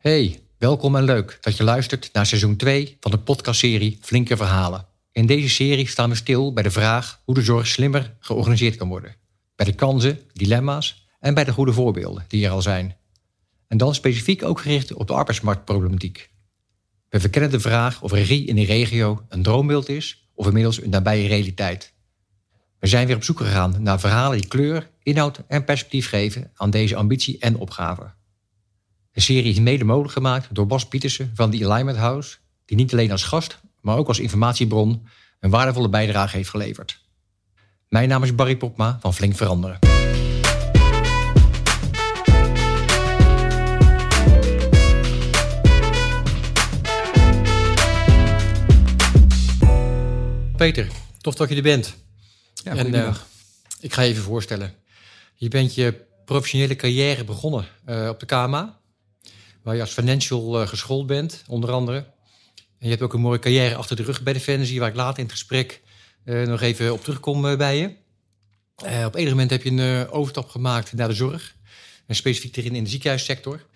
Hey, welkom en leuk dat je luistert naar seizoen 2 van de podcastserie Flinke Verhalen. In deze serie staan we stil bij de vraag hoe de zorg slimmer georganiseerd kan worden. Bij de kansen, dilemma's en bij de goede voorbeelden die er al zijn. En dan specifiek ook gericht op de arbeidsmarktproblematiek. We verkennen de vraag of regie in de regio een droombeeld is of inmiddels een nabije realiteit. We zijn weer op zoek gegaan naar verhalen die kleur, inhoud en perspectief geven aan deze ambitie en opgave. De serie is mede mogelijk gemaakt door Bas Pietersen van The Alignment House, die niet alleen als gast, maar ook als informatiebron een waardevolle bijdrage heeft geleverd. Mijn naam is Barry Popma van Flink Veranderen. Peter, tof dat je er bent. Ja, en eh, ik ga je even voorstellen. Je bent je professionele carrière begonnen eh, op de KMA, waar je als financial eh, geschoold bent, onder andere. En je hebt ook een mooie carrière achter de rug bij Defensie, waar ik later in het gesprek eh, nog even op terugkom eh, bij je. Op enig moment heb je een overstap gemaakt naar de zorg, en specifiek erin in de ziekenhuissector.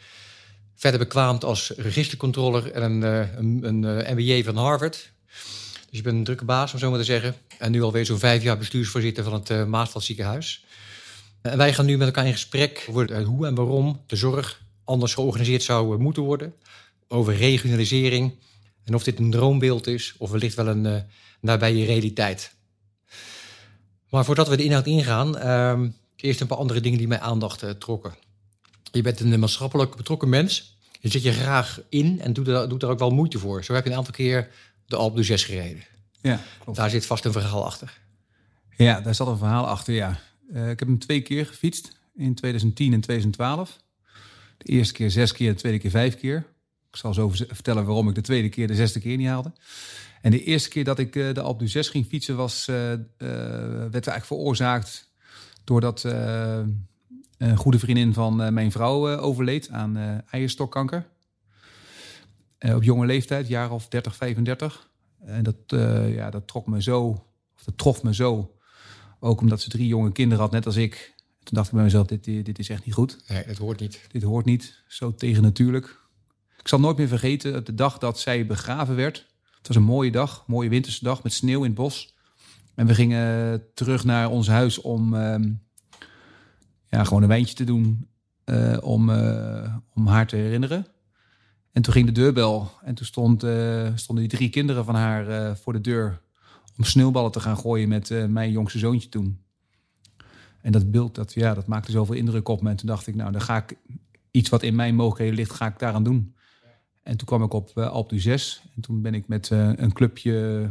Verder bekwaamd als registercontroller en een, een, MBA van Harvard. Dus je bent een drukke baas, om zo maar te zeggen. En nu alweer zo'n vijf jaar bestuursvoorzitter van het uh, ziekenhuis. En wij gaan nu met elkaar in gesprek over hoe en waarom de zorg anders georganiseerd zou moeten worden. Over regionalisering en of dit een droombeeld is of wellicht wel een uh, nabije realiteit. Maar voordat we de inhoud ingaan, uh, eerst een paar andere dingen die mijn aandacht uh, trokken. Je bent een maatschappelijk betrokken mens. Je zit je graag in en doet er, doet er ook wel moeite voor. Zo heb je een aantal keer de Alpe d'Huez gereden. Ja, klopt. Daar zit vast een verhaal achter. Ja, daar zat een verhaal achter, ja. Ik heb hem twee keer gefietst, in 2010 en 2012. De eerste keer zes keer, de tweede keer vijf keer. Ik zal zo vertellen waarom ik de tweede keer de zesde keer niet haalde. En de eerste keer dat ik uh, de Alpe d'Huez ging fietsen, was, uh, werd eigenlijk veroorzaakt doordat een goede vriendin van mijn vrouw overleed aan eierstokkanker. op jonge leeftijd, jaar of 30, 35. En dat, uh, ja, dat trok me zo, of dat trof me zo. Ook omdat ze drie jonge kinderen had, net als ik. Toen dacht ik bij mezelf, dit, dit is echt niet goed. Nee, dat hoort niet. Dit hoort niet, zo tegennatuurlijk. Ik zal nooit meer vergeten, de dag dat zij begraven werd. Het was een mooie dag, een mooie winterse dag met sneeuw in het bos. En we gingen terug naar ons huis om uh, ja, gewoon een wijntje te doen. Uh, om, uh, om haar te herinneren. En toen ging de deurbel en toen stond, uh, stonden die drie kinderen van haar voor de deur om sneeuwballen te gaan gooien met mijn jongste zoontje toen. En dat beeld, dat, ja, dat maakte zoveel indruk op me. En toen dacht ik, nou, dan ga ik iets wat in mijn mogelijkheden ligt, ga ik daaraan doen. En toen kwam ik op uh, Alp 6 en toen ben ik met uh, een clubje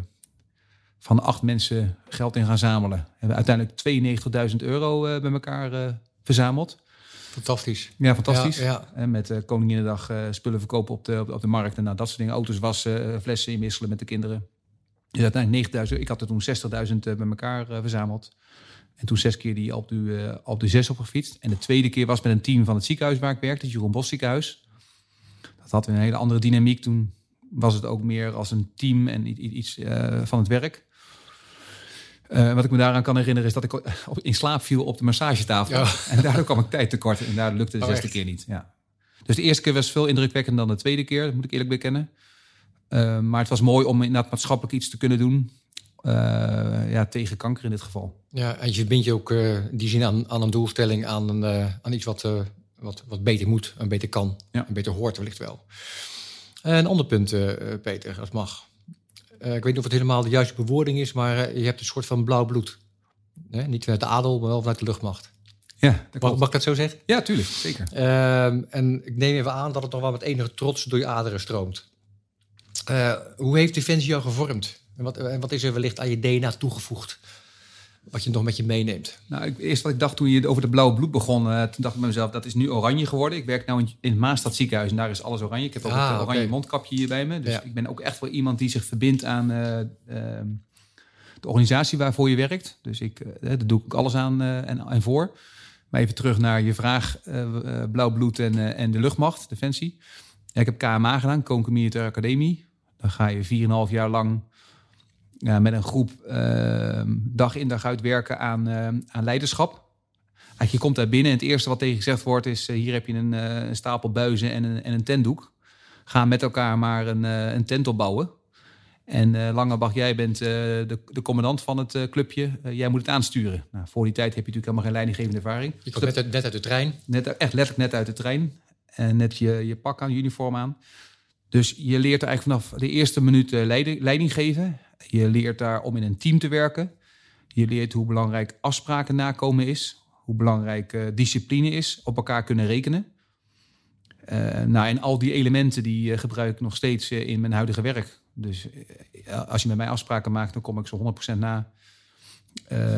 van acht mensen geld in gaan zamelen. We hebben uiteindelijk 92.000 euro uh, bij elkaar verzameld. Fantastisch. Ja, fantastisch. Ja, ja. En met uh, Koninginnedag spullen verkopen op de, op, op de markt. En nou, dat soort dingen. Auto's wassen, flessen inwisselen met de kinderen. Dus uiteindelijk 9000. Ik had er toen 60.000 bij elkaar verzameld. En toen zes keer die op de, op de zes opgefietst. En de tweede keer was met een team van het ziekenhuis waar ik werkte. Het Jeroen Bos ziekenhuis. Dat had een hele andere dynamiek. Toen was het ook meer als een team en iets van het werk. Uh, wat ik me daaraan kan herinneren is dat ik in slaap viel op de massagetafel. Ja. En daardoor kwam ik tijd tekort. En daardoor lukte de Oh, zesde echt? keer niet. Ja. Dus de eerste keer was veel indrukwekkender dan de tweede keer. Dat moet ik eerlijk bekennen. Uh, maar het was mooi om inderdaad maatschappelijk iets te kunnen doen. Uh, ja, tegen kanker in dit geval. Ja, en je verbindt je ook uh, die zin aan, aan een doelstelling, aan, een, uh, aan iets wat, wat, wat beter moet en beter kan. Ja. En beter hoort wellicht wel. een ander punt, Peter, als mag. Ik weet niet of het helemaal de juiste bewoording is, maar je hebt een soort van blauw bloed. Nee, niet vanuit de adel, maar wel vanuit de luchtmacht. Ja, mag, mag, ik dat zo zeggen? Ja, tuurlijk, zeker. Uh, en ik neem even aan dat het nog wel met enige trots door je aderen stroomt. Uh, hoe heeft Defensie jou gevormd? En wat, en wat, is er wellicht aan je DNA toegevoegd? Wat je nog met je meeneemt? Nou, ik, eerst wat ik dacht toen je over de blauwe bloed begon, uh, toen dacht ik bij mezelf, dat is nu oranje geworden. Ik werk nu in, in het Maastad ziekenhuis en daar is alles oranje. Ik heb ook ah, een oranje okay. mondkapje hier bij me. Dus ja. ik ben ook echt wel iemand die zich verbindt aan uh, de organisatie waarvoor je werkt. Dus ik, uh, daar doe ik alles aan en, en, voor. Maar even terug naar je vraag, blauw bloed en, en de luchtmacht, Defensie. Ja, ik heb KMA gedaan, Koninklijke Militaire Academie. Dan ga je 4,5 jaar lang ja, met een groep uh, dag in dag uit werken aan, uh, aan leiderschap. Eigenlijk, je komt daar binnen en het eerste wat tegen gezegd wordt is... eh, hier heb je een, eh, een stapel buizen en een, en een tentdoek. Ga met elkaar maar een, eh, een tent opbouwen. En eh Langebach, jij bent eh, de, de commandant van het eh, clubje. Eh, jij moet het aansturen. Nou, voor die tijd heb je natuurlijk helemaal geen leidinggevende ervaring. Je komt net uit, net uit de trein. Net, echt letterlijk net uit de trein. En net je, je pak aan, je uniform aan. Dus je leert er eigenlijk vanaf de eerste minuut eh, leiding, leiding geven. Je leert daar om in een team te werken. Je leert hoe belangrijk afspraken nakomen is. Hoe belangrijk eh, discipline is. Op elkaar kunnen rekenen. Eh, nou, en al die elementen die eh, gebruik ik nog steeds in mijn huidige werk. Dus als je met mij afspraken maakt, dan kom ik zo 100% na.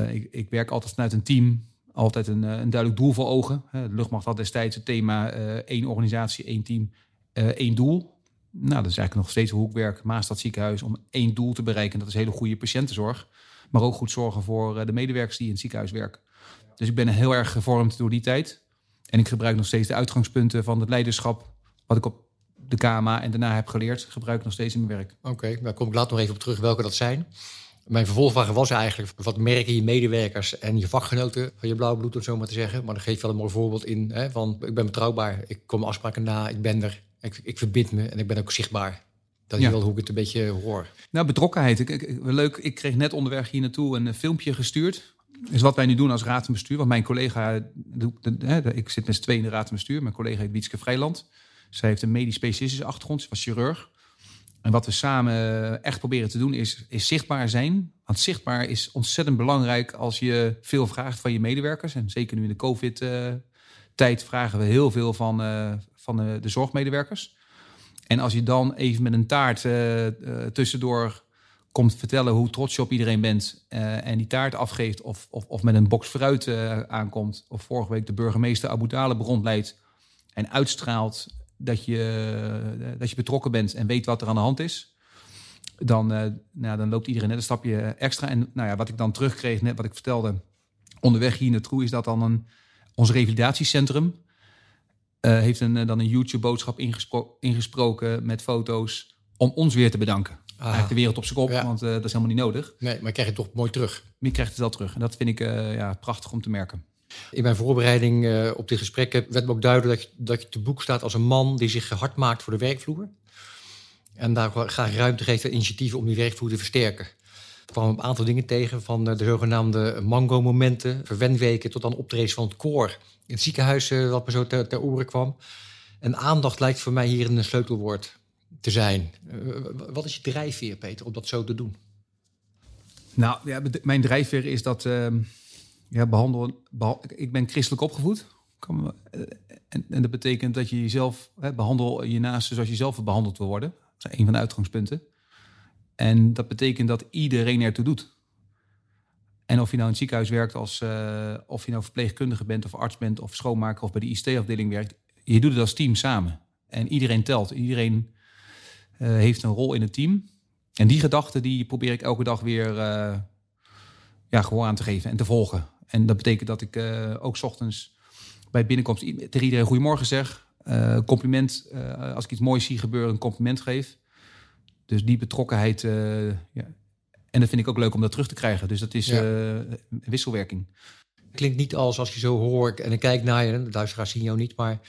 Ik, ik werk altijd vanuit een team. Altijd een, een duidelijk doel voor ogen. De luchtmacht had destijds het thema één organisatie, één team, één doel. Nou, dat is eigenlijk nog steeds hoe ik werk. Maastad ziekenhuis om één doel te bereiken. Dat is hele goede patiëntenzorg. Maar ook goed zorgen voor eh, de medewerkers die in het ziekenhuis werken. Dus ik ben heel erg gevormd door die tijd. En ik gebruik nog steeds de uitgangspunten van het leiderschap... wat ik op de KMA en daarna heb geleerd... gebruik ik nog steeds in mijn werk. Oké, daar kom ik later nog even op terug welke dat zijn. Mijn vervolgvraag was eigenlijk, wat merken je medewerkers en je vakgenoten van je blauw bloed, om zo maar te zeggen. Maar dan geef je wel een mooi voorbeeld in, hè, van ik ben betrouwbaar, ik kom afspraken na, ik ben er, ik, ik verbind me en ik ben ook zichtbaar. Dat is Ja. wel hoe ik het een beetje hoor. Nou, betrokkenheid. Ik, leuk, ik kreeg net onderweg hier naartoe een eh, filmpje gestuurd. Is wat wij nu doen als raad van bestuur. Want mijn collega, de- de- ik zit met z'n tweeën in de raad van bestuur. Mijn collega heet Wietske Vrijland. Zij heeft een medisch specialistische achtergrond. Ze was chirurg. En wat we samen eh, echt proberen te doen is, is zichtbaar zijn. Want zichtbaar is ontzettend belangrijk als je veel vraagt van je medewerkers. En zeker nu in de COVID-tijd vragen we heel veel van, eh, van eh, de zorgmedewerkers. En als je dan even met een taart eh, eh, tussendoor komt vertellen hoe trots je op iedereen bent eh, en die taart afgeeft of, of, of met een box fruit aankomt, of vorige week de burgemeester Abu Talib rondleidt en uitstraalt dat je, dat je betrokken bent en weet wat er aan de hand is, dan, nou, dan loopt iedereen net een stapje extra. En nou ja, wat ik dan terugkreeg, net wat ik vertelde, onderweg hier naartoe, is dat dan een, ons revalidatiecentrum heeft een, eh, dan een YouTube-boodschap ingespro- ingesproken met foto's om ons weer te bedanken. Eigenlijk de wereld op zijn kop, Ja. want eh, dat is helemaal niet nodig. Nee, maar ik krijg het toch mooi terug. Je krijgt het wel terug. En dat vind ik eh, ja, prachtig om te merken. In mijn voorbereiding eh, op dit gesprek eh, werd me ook duidelijk dat je, dat je te boek staat als een man die zich hard maakt voor de werkvloer. En daar graag ruimte geeft aan initiatieven om die werkvloer te versterken. Kwam een aantal dingen tegen, van eh, de zogenaamde mango-momenten, verwenweken tot aan optredens van het koor in het ziekenhuis, eh, wat me zo ter, ter oren kwam. En aandacht lijkt voor mij hier een sleutelwoord te zijn. Eh, wat is je drijfveer, Peter, om dat zo te doen? Nou, ja, mijn drijfveer is dat ehm, ja, behandelen. beha- ik ben christelijk opgevoed. En, en dat betekent dat je jezelf behandel je naaste zoals je zelf behandeld wil worden. Dat is een van de uitgangspunten. En dat betekent dat iedereen ertoe doet. En of je nou in het ziekenhuis werkt, als, eh, of je nou verpleegkundige bent of arts bent of schoonmaker of bij de ICT-afdeling werkt, je doet het als team samen. En iedereen telt. Iedereen eh, heeft een rol in het team. En die gedachte die probeer ik elke dag weer eh, ja, gewoon aan te geven en te volgen. En dat betekent dat ik ook ochtends bij binnenkomst tegen iedereen goedemorgen zeg. Compliment, als ik iets moois zie gebeuren, een compliment geef. Dus die betrokkenheid, eh, ja. en dat vind ik ook leuk om dat terug te krijgen. Dus dat is Ja. een wisselwerking. klinkt niet als als je zo hoort en ik kijk naar je, de luisteraars zien jou niet, maar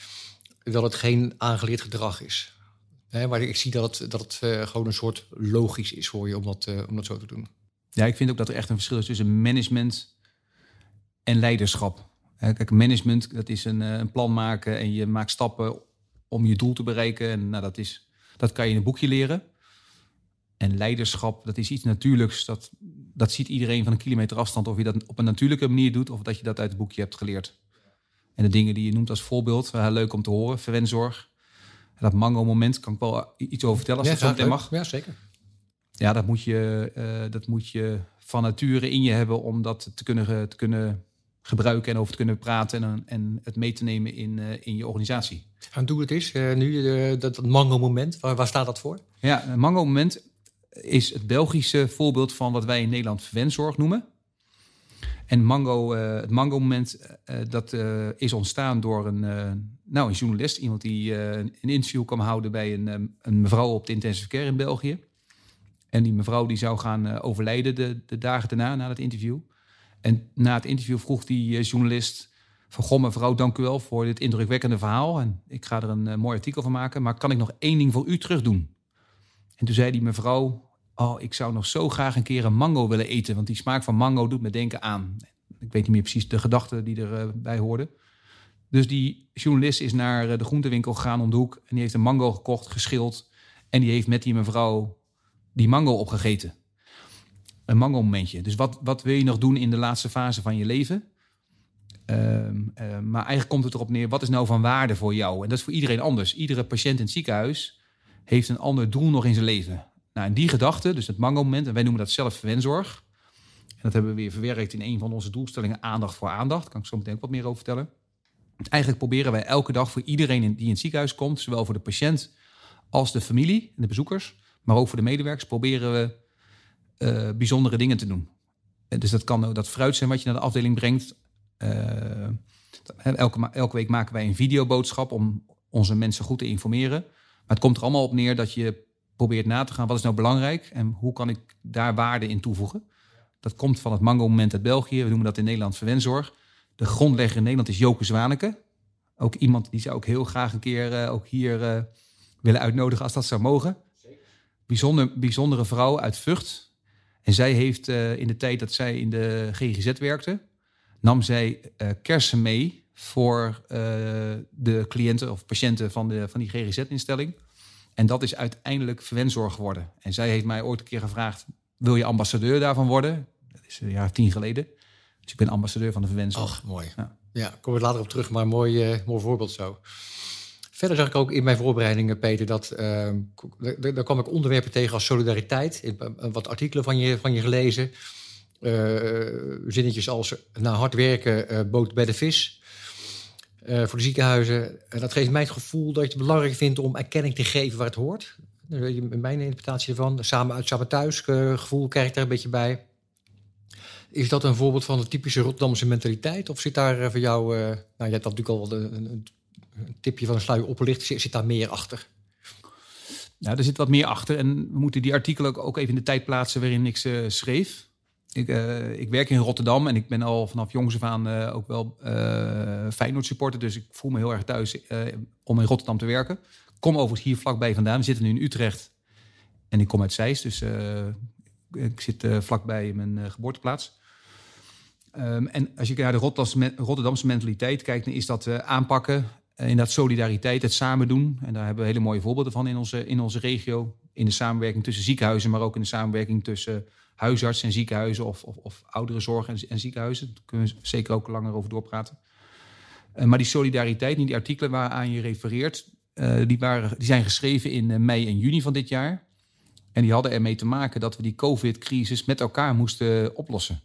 dat het geen aangeleerd gedrag is. Hè, maar ik zie dat het, dat het eh, gewoon een soort logisch is voor je om dat, om dat zo te doen. Ja, ik vind ook dat er echt een verschil is tussen management en leiderschap. Kijk, management, dat is een, een plan maken en je maakt stappen om je doel te bereiken. En nou, dat, is, dat kan je in een boekje leren. En leiderschap, dat is iets natuurlijks. Dat, dat ziet iedereen van een kilometer afstand. Of je dat op een natuurlijke manier doet of dat je dat uit het boekje hebt geleerd. En de dingen die je noemt als voorbeeld, wel leuk om te horen. Verwenzorg. Dat mango-moment, kan ik wel iets over vertellen als dat zo mag. Ja, zeker. Ja, dat moet je, eh, dat moet je van nature in je hebben om dat te kunnen, te kunnen gebruiken en over te kunnen praten en, en het mee te nemen in, eh, in je organisatie. En doe het eens, eh, nu dat, dat mango-moment, waar, waar staat dat voor? Ja, een mango moment is het Belgische voorbeeld van wat wij in Nederland verwenzorg noemen. En mango, eh, het mango moment eh, dat eh, is ontstaan door een, eh, nou, een journalist, iemand die eh, een interview kwam houden bij een, eh, een mevrouw op de intensive care in België. En die mevrouw die zou gaan eh, overlijden de, de dagen daarna, na dat interview. En na het interview vroeg die eh, journalist van goh mevrouw, dank u wel voor dit indrukwekkende verhaal. En ik ga er een mooi artikel van maken. Maar kan ik nog één ding voor u terug doen? En toen zei die mevrouw, oh, ik zou nog zo graag een keer een mango willen eten. Want die smaak van mango doet me denken aan. Ik weet niet meer precies de gedachten die erbij hoorden. Dus die journalist is naar de groentewinkel gegaan om de hoek. En die heeft een mango gekocht, geschild. En die heeft met die mevrouw die mango opgegeten. Een mango momentje. Dus wat, wat wil je nog doen in de laatste fase van je leven? Ehm, ehm, maar eigenlijk komt het erop neer, wat is nou van waarde voor jou? En dat is voor iedereen anders. Iedere patiënt in het ziekenhuis heeft een ander doel nog in zijn leven. Nou, en die gedachte, dus het mango-moment, en wij noemen dat zelf verwenzorg. En dat hebben we weer verwerkt in een van onze doelstellingen, aandacht voor aandacht. Daar kan ik zo meteen ook wat meer over vertellen. Eigenlijk proberen wij elke dag voor iedereen die in het ziekenhuis komt, zowel voor de patiënt als de familie en de bezoekers, maar ook voor de medewerkers, proberen we uh, bijzondere dingen te doen. En dus dat kan dat fruit zijn wat je naar de afdeling brengt. Uh, elke, elke week maken wij een videoboodschap om onze mensen goed te informeren. Maar het komt er allemaal op neer dat je probeert na te gaan wat is nou belangrijk en hoe kan ik daar waarde in toevoegen. Dat komt van het Mango-moment uit België. We noemen dat in Nederland verwenzorg. De grondlegger in Nederland is Joke Zwaneke. Ook iemand die zou ook heel graag een keer uh, ook hier uh, willen uitnodigen als dat zou mogen. Bijzonder, bijzondere vrouw uit Vught. En zij heeft uh, in de tijd dat zij in de GGZ werkte, nam zij kersen mee voor de cliënten of patiënten van, de, van die GGZ-instelling. En dat is uiteindelijk verwenzorg geworden. En zij heeft mij ooit een keer gevraagd: wil je ambassadeur daarvan worden? Dat is een jaar tien geleden. Dus ik ben ambassadeur van de verwenzorg. Ach, mooi. Ja, ja kom er later op terug, maar mooi, uh, mooi voorbeeld zo. Verder zag ik ook in mijn voorbereidingen, Peter, dat uh, daar kwam ik onderwerpen tegen als solidariteit. Ik heb wat artikelen van je, van je gelezen. Uh, zinnetjes als na hard werken boot bij de vis. Uh, voor de ziekenhuizen. En dat geeft mij het gevoel dat je het belangrijk vindt om erkenning te geven waar het hoort. Mijn interpretatie ervan. Samen uit samen thuis gevoel krijg ik daar een beetje bij. Is dat een voorbeeld van de typische Rotterdamse mentaliteit? Of zit daar voor jou, nou je hebt natuurlijk al een, een, tipje van een sluier oplicht, zit, zit daar meer achter? Nou, er zit wat meer achter. En we moeten die artikelen ook even in de tijd plaatsen waarin ik ze schreef. Ik, uh, ik, werk in Rotterdam en ik ben al vanaf jongs af aan uh, ook wel uh, Feyenoord supporter. Dus ik voel me heel erg thuis om in Rotterdam te werken. Kom overigens hier vlakbij vandaan. We zitten nu in Utrecht en ik kom uit Zeist. Dus ik zit vlakbij mijn geboorteplaats. Um, en als je naar de Rotterdamse, Rotterdamse mentaliteit kijkt, dan is dat aanpakken. in dat solidariteit, het samen doen. En daar hebben we hele mooie voorbeelden van in onze, in onze regio. In de samenwerking tussen ziekenhuizen, maar ook in de samenwerking tussen huisartsen en ziekenhuizen of, of, of ouderenzorg en, en, ziekenhuizen. Daar kunnen we zeker ook langer over doorpraten. Uh, maar die solidariteit, die artikelen waaraan je refereert, uh, die, waren, die zijn geschreven in uh, mei en juni van dit jaar. En die hadden ermee te maken dat we die COVID-crisis met elkaar moesten oplossen.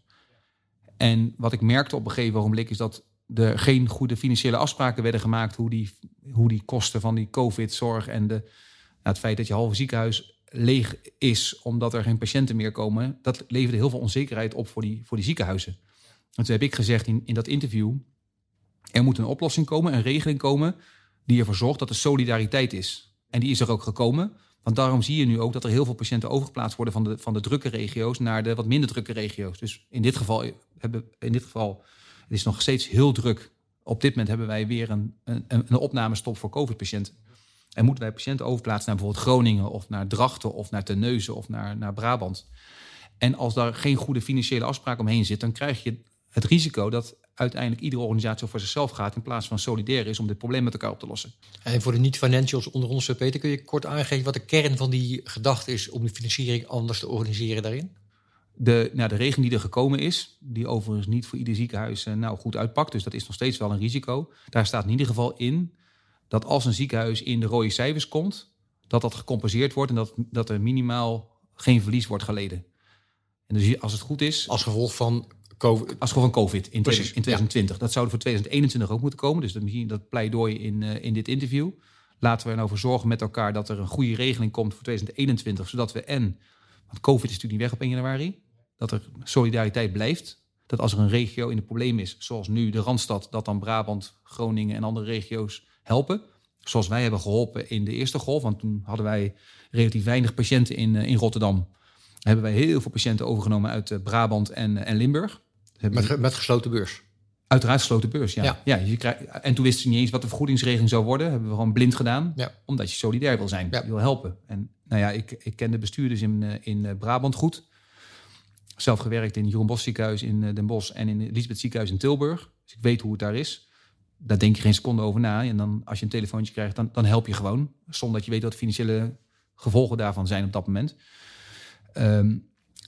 En wat ik merkte op een gegeven ogenblik is dat er geen goede financiële afspraken werden gemaakt hoe die, hoe die kosten van die COVID-zorg en de, nou, het feit dat je halve ziekenhuis leeg is omdat er geen patiënten meer komen, dat leverde heel veel onzekerheid op voor die, voor die ziekenhuizen. En toen heb ik gezegd in, in dat interview, er moet een oplossing komen, een regeling komen die ervoor zorgt dat er solidariteit is. En die is er ook gekomen, want daarom zie je nu ook dat er heel veel patiënten overgeplaatst worden van de, van de drukke regio's naar de wat minder drukke regio's. Dus in dit geval hebben in dit geval, het is nog steeds heel druk. Op dit moment hebben wij weer een, een, een opnamestop voor COVID-patiënten. En moeten wij patiënten overplaatsen naar bijvoorbeeld Groningen of naar Drachten of naar Terneuzen of naar, naar Brabant. En als daar geen goede financiële afspraak omheen zit, dan krijg je het risico dat uiteindelijk iedere organisatie voor zichzelf gaat in plaats van solidair is om dit probleem met elkaar op te lossen. En voor de niet-financials onder ons, Peter, kun je kort aangeven wat de kern van die gedachte is om de financiering anders te organiseren daarin? De, nou, de regeling die er gekomen is, die overigens niet voor ieder ziekenhuis uh, nou, goed uitpakt, dus dat is nog steeds wel een risico. Daar staat in ieder geval in dat als een ziekenhuis in de rode cijfers komt, dat dat gecompenseerd wordt en dat, dat er minimaal geen verlies wordt geleden. En dus als het goed is. Als gevolg van COVID. Als gevolg van COVID in, Precies, in 2020. Dat zou voor 2021 ook moeten komen. Dus dat, misschien dat pleidooi in, uh, in dit interview. Laten we erover zorgen met elkaar dat er een goede regeling komt voor 2021. Zodat we en, want COVID is natuurlijk niet weg op 1 januari. Dat er solidariteit blijft. Dat als er een regio in het probleem is, zoals nu de Randstad, dat dan Brabant, Groningen en andere regio's helpen. Zoals wij hebben geholpen in de eerste golf. Want toen hadden wij relatief weinig patiënten in, in Rotterdam. Hebben wij heel veel patiënten overgenomen uit Brabant en, en Limburg. Met, met gesloten beurs? Uiteraard gesloten beurs, ja. Ja. ja. je krijgt, en toen wisten ze niet eens wat de vergoedingsregeling zou worden. Hebben we gewoon blind gedaan. Ja. Omdat je solidair wil zijn. Ja. Je wil helpen. En nou ja, ik, ik ken de bestuurders in, eh, in eh, Brabant goed. Zelf gewerkt in Jeroen Bos ziekenhuis in eh, Den Bosch en in Elisabeth ziekenhuis in Tilburg. Dus ik weet hoe het daar is. Daar denk je geen seconde over na. En dan als je een telefoontje krijgt, dan, dan help je gewoon. Zonder dat je weet wat de financiële gevolgen daarvan zijn op dat moment. Ehm,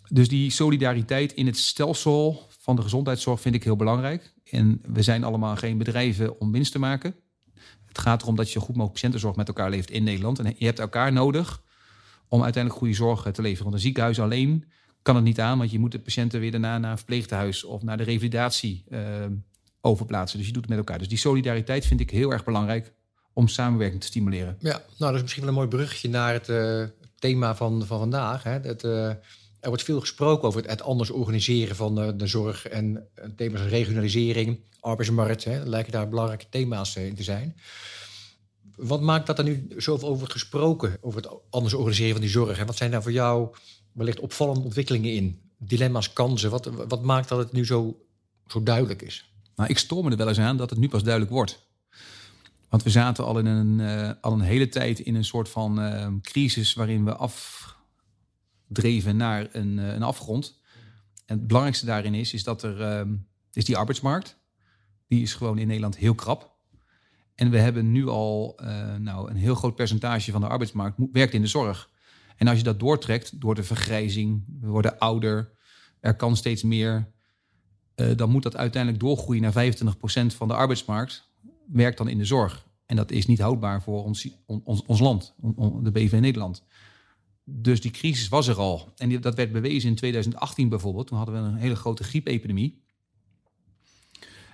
dus die solidariteit in het stelsel van de gezondheidszorg vind ik heel belangrijk. En we zijn allemaal geen bedrijven om winst te maken. Het gaat erom dat je goed mogelijk patiëntenzorg met elkaar leeft in Nederland. En je hebt elkaar nodig om uiteindelijk goede zorg te leveren. Want een ziekenhuis alleen kan het niet aan, want je moet de patiënten weer daarna naar een verpleeghuis of naar de revalidatie eh, overplaatsen. Dus je doet het met elkaar. Dus die solidariteit vind ik heel erg belangrijk om samenwerking te stimuleren. Ja, nou, dat is misschien wel een mooi bruggetje naar het eh, thema van, van vandaag. Hè? Het, eh, er wordt veel gesproken over het, anders organiseren van de zorg en eh, thema's regionalisering, arbeidsmarkt. Hè? Lijken daar belangrijke thema's in te zijn. Wat maakt dat er nu zoveel over gesproken, over het anders organiseren van die zorg? En wat zijn daar voor jou wellicht opvallende ontwikkelingen in? Dilemma's, kansen, wat, wat maakt dat het nu zo, zo duidelijk is? Nou, ik stoor me er wel eens aan dat het nu pas duidelijk wordt. Want we zaten al, in een, eh, al een hele tijd in een soort van eh, crisis waarin we afdreven naar een, eh, een afgrond. En het belangrijkste daarin is, is dat er eh, is die arbeidsmarkt. Die is gewoon in Nederland heel krap. En we hebben nu al nou, een heel groot percentage van de arbeidsmarkt werkt in de zorg. En als je dat doortrekt door de vergrijzing, we worden ouder, er kan steeds meer dan moet dat uiteindelijk doorgroeien naar 25% van de arbeidsmarkt werkt dan in de zorg. En dat is niet houdbaar voor ons, on- ons, ons land, de BV Nederland. Dus die crisis was er al. En dat werd bewezen in 2018 bijvoorbeeld. Toen hadden we een hele grote griepepidemie.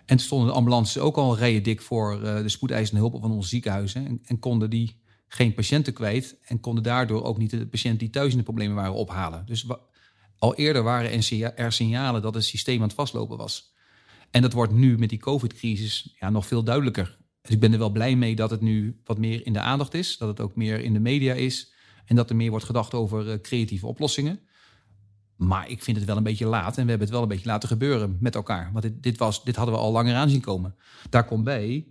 En toen stonden de ambulances ook al rijen dik voor eh, de spoedeisende hulp van onze ziekenhuizen. En, en konden die geen patiënten kwijt. En konden daardoor ook niet de patiënten die thuis in de problemen waren ophalen. Dus al eerder waren er signa- signalen dat het systeem aan het vastlopen was. En dat wordt nu met die COVID-crisis ja, nog veel duidelijker. Dus ik ben er wel blij mee dat het nu wat meer in de aandacht is. Dat het ook meer in de media is. En dat er meer wordt gedacht over eh, creatieve oplossingen. Maar ik vind het wel een beetje laat. En we hebben het wel een beetje laten gebeuren met elkaar. Want dit, dit, was, dit hadden we al langer aan zien komen. Daar komt bij,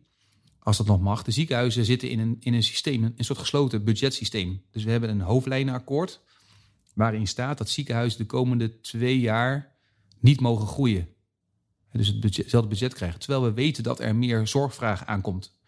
als dat nog mag, de ziekenhuizen zitten in een, in een systeem, een soort gesloten budgetsysteem. Dus we hebben een hoofdlijnenakkoord waarin staat dat ziekenhuizen de komende twee jaar niet mogen groeien. Dus budget, hetzelfde budget krijgen. Terwijl we weten dat er meer zorgvraag aankomt.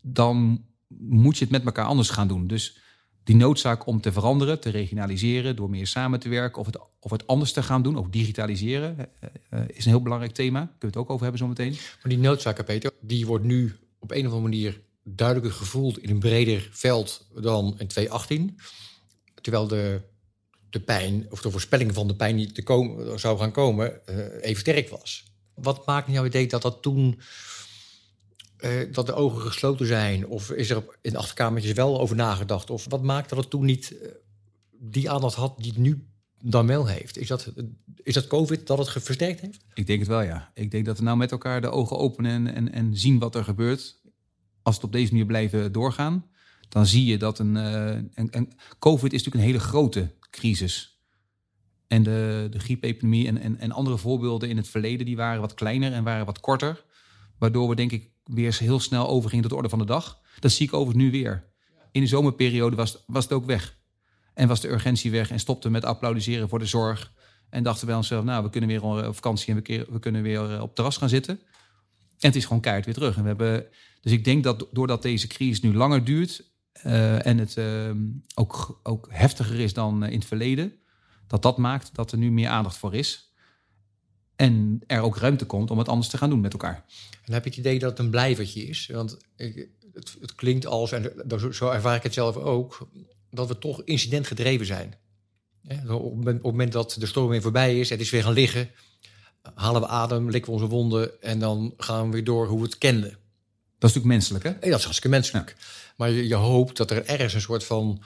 Dan moet je het met elkaar anders gaan doen. Dus die noodzaak om te veranderen, te regionaliseren, door meer samen te werken of het, of het anders te gaan doen, of digitaliseren, eh, eh, is een heel belangrijk thema. Kunnen we het ook over hebben zometeen. Maar die noodzaak, Peter, die wordt nu op een of andere manier duidelijker gevoeld in een breder veld dan in 2018. Terwijl de, de pijn, of de voorspelling van de pijn die te komen, zou gaan komen, eh, even sterk was. Wat maakt nou idee dat dat toen, eh, dat de ogen gesloten zijn? Of is er op- in achterkamertjes wel over nagedacht? Of wat maakt dat het toen niet eh, die aandacht had die het nu dan wel heeft? Is dat, is dat COVID dat het versterkt heeft? Ik denk het wel, ja. Ik denk dat we nou met elkaar de ogen openen en, en, en zien wat er gebeurt. Als het op deze manier blijven doorgaan, dan zie je dat een, een, een COVID is natuurlijk een hele grote crisis. En de, de griepepidemie en, en, en andere voorbeelden in het verleden, die waren wat kleiner en waren wat korter. Waardoor we denk ik weer heel snel overgingen tot de orde van de dag. Dat zie ik overigens nu weer. In de zomerperiode was, was het ook weg. En was de urgentie weg en stopte met applaudisseren voor de zorg. En dachten wij onszelf, nou, we kunnen weer op vakantie en we, kunnen weer eh, op terras gaan zitten. En het is gewoon keihard weer terug. En we hebben, dus ik denk dat doordat deze crisis nu langer duurt eh, en het eh, ook, ook heftiger is dan eh, in het verleden, dat dat maakt dat er nu meer aandacht voor is. En er ook ruimte komt om het anders te gaan doen met elkaar. En heb je het idee dat het een blijvertje is? Want ik, het, het klinkt als, en zo- ervaar ik het zelf ook, dat we toch zijn. Op, het moment, op het moment dat de storm weer voorbij is, het is weer gaan liggen, halen we adem, likken we onze wonden en dan gaan we weer door hoe we het kenden. Dat is natuurlijk menselijk, hè? En dat is hartstikke menselijk. Maar je, je hoopt dat er ergens een soort van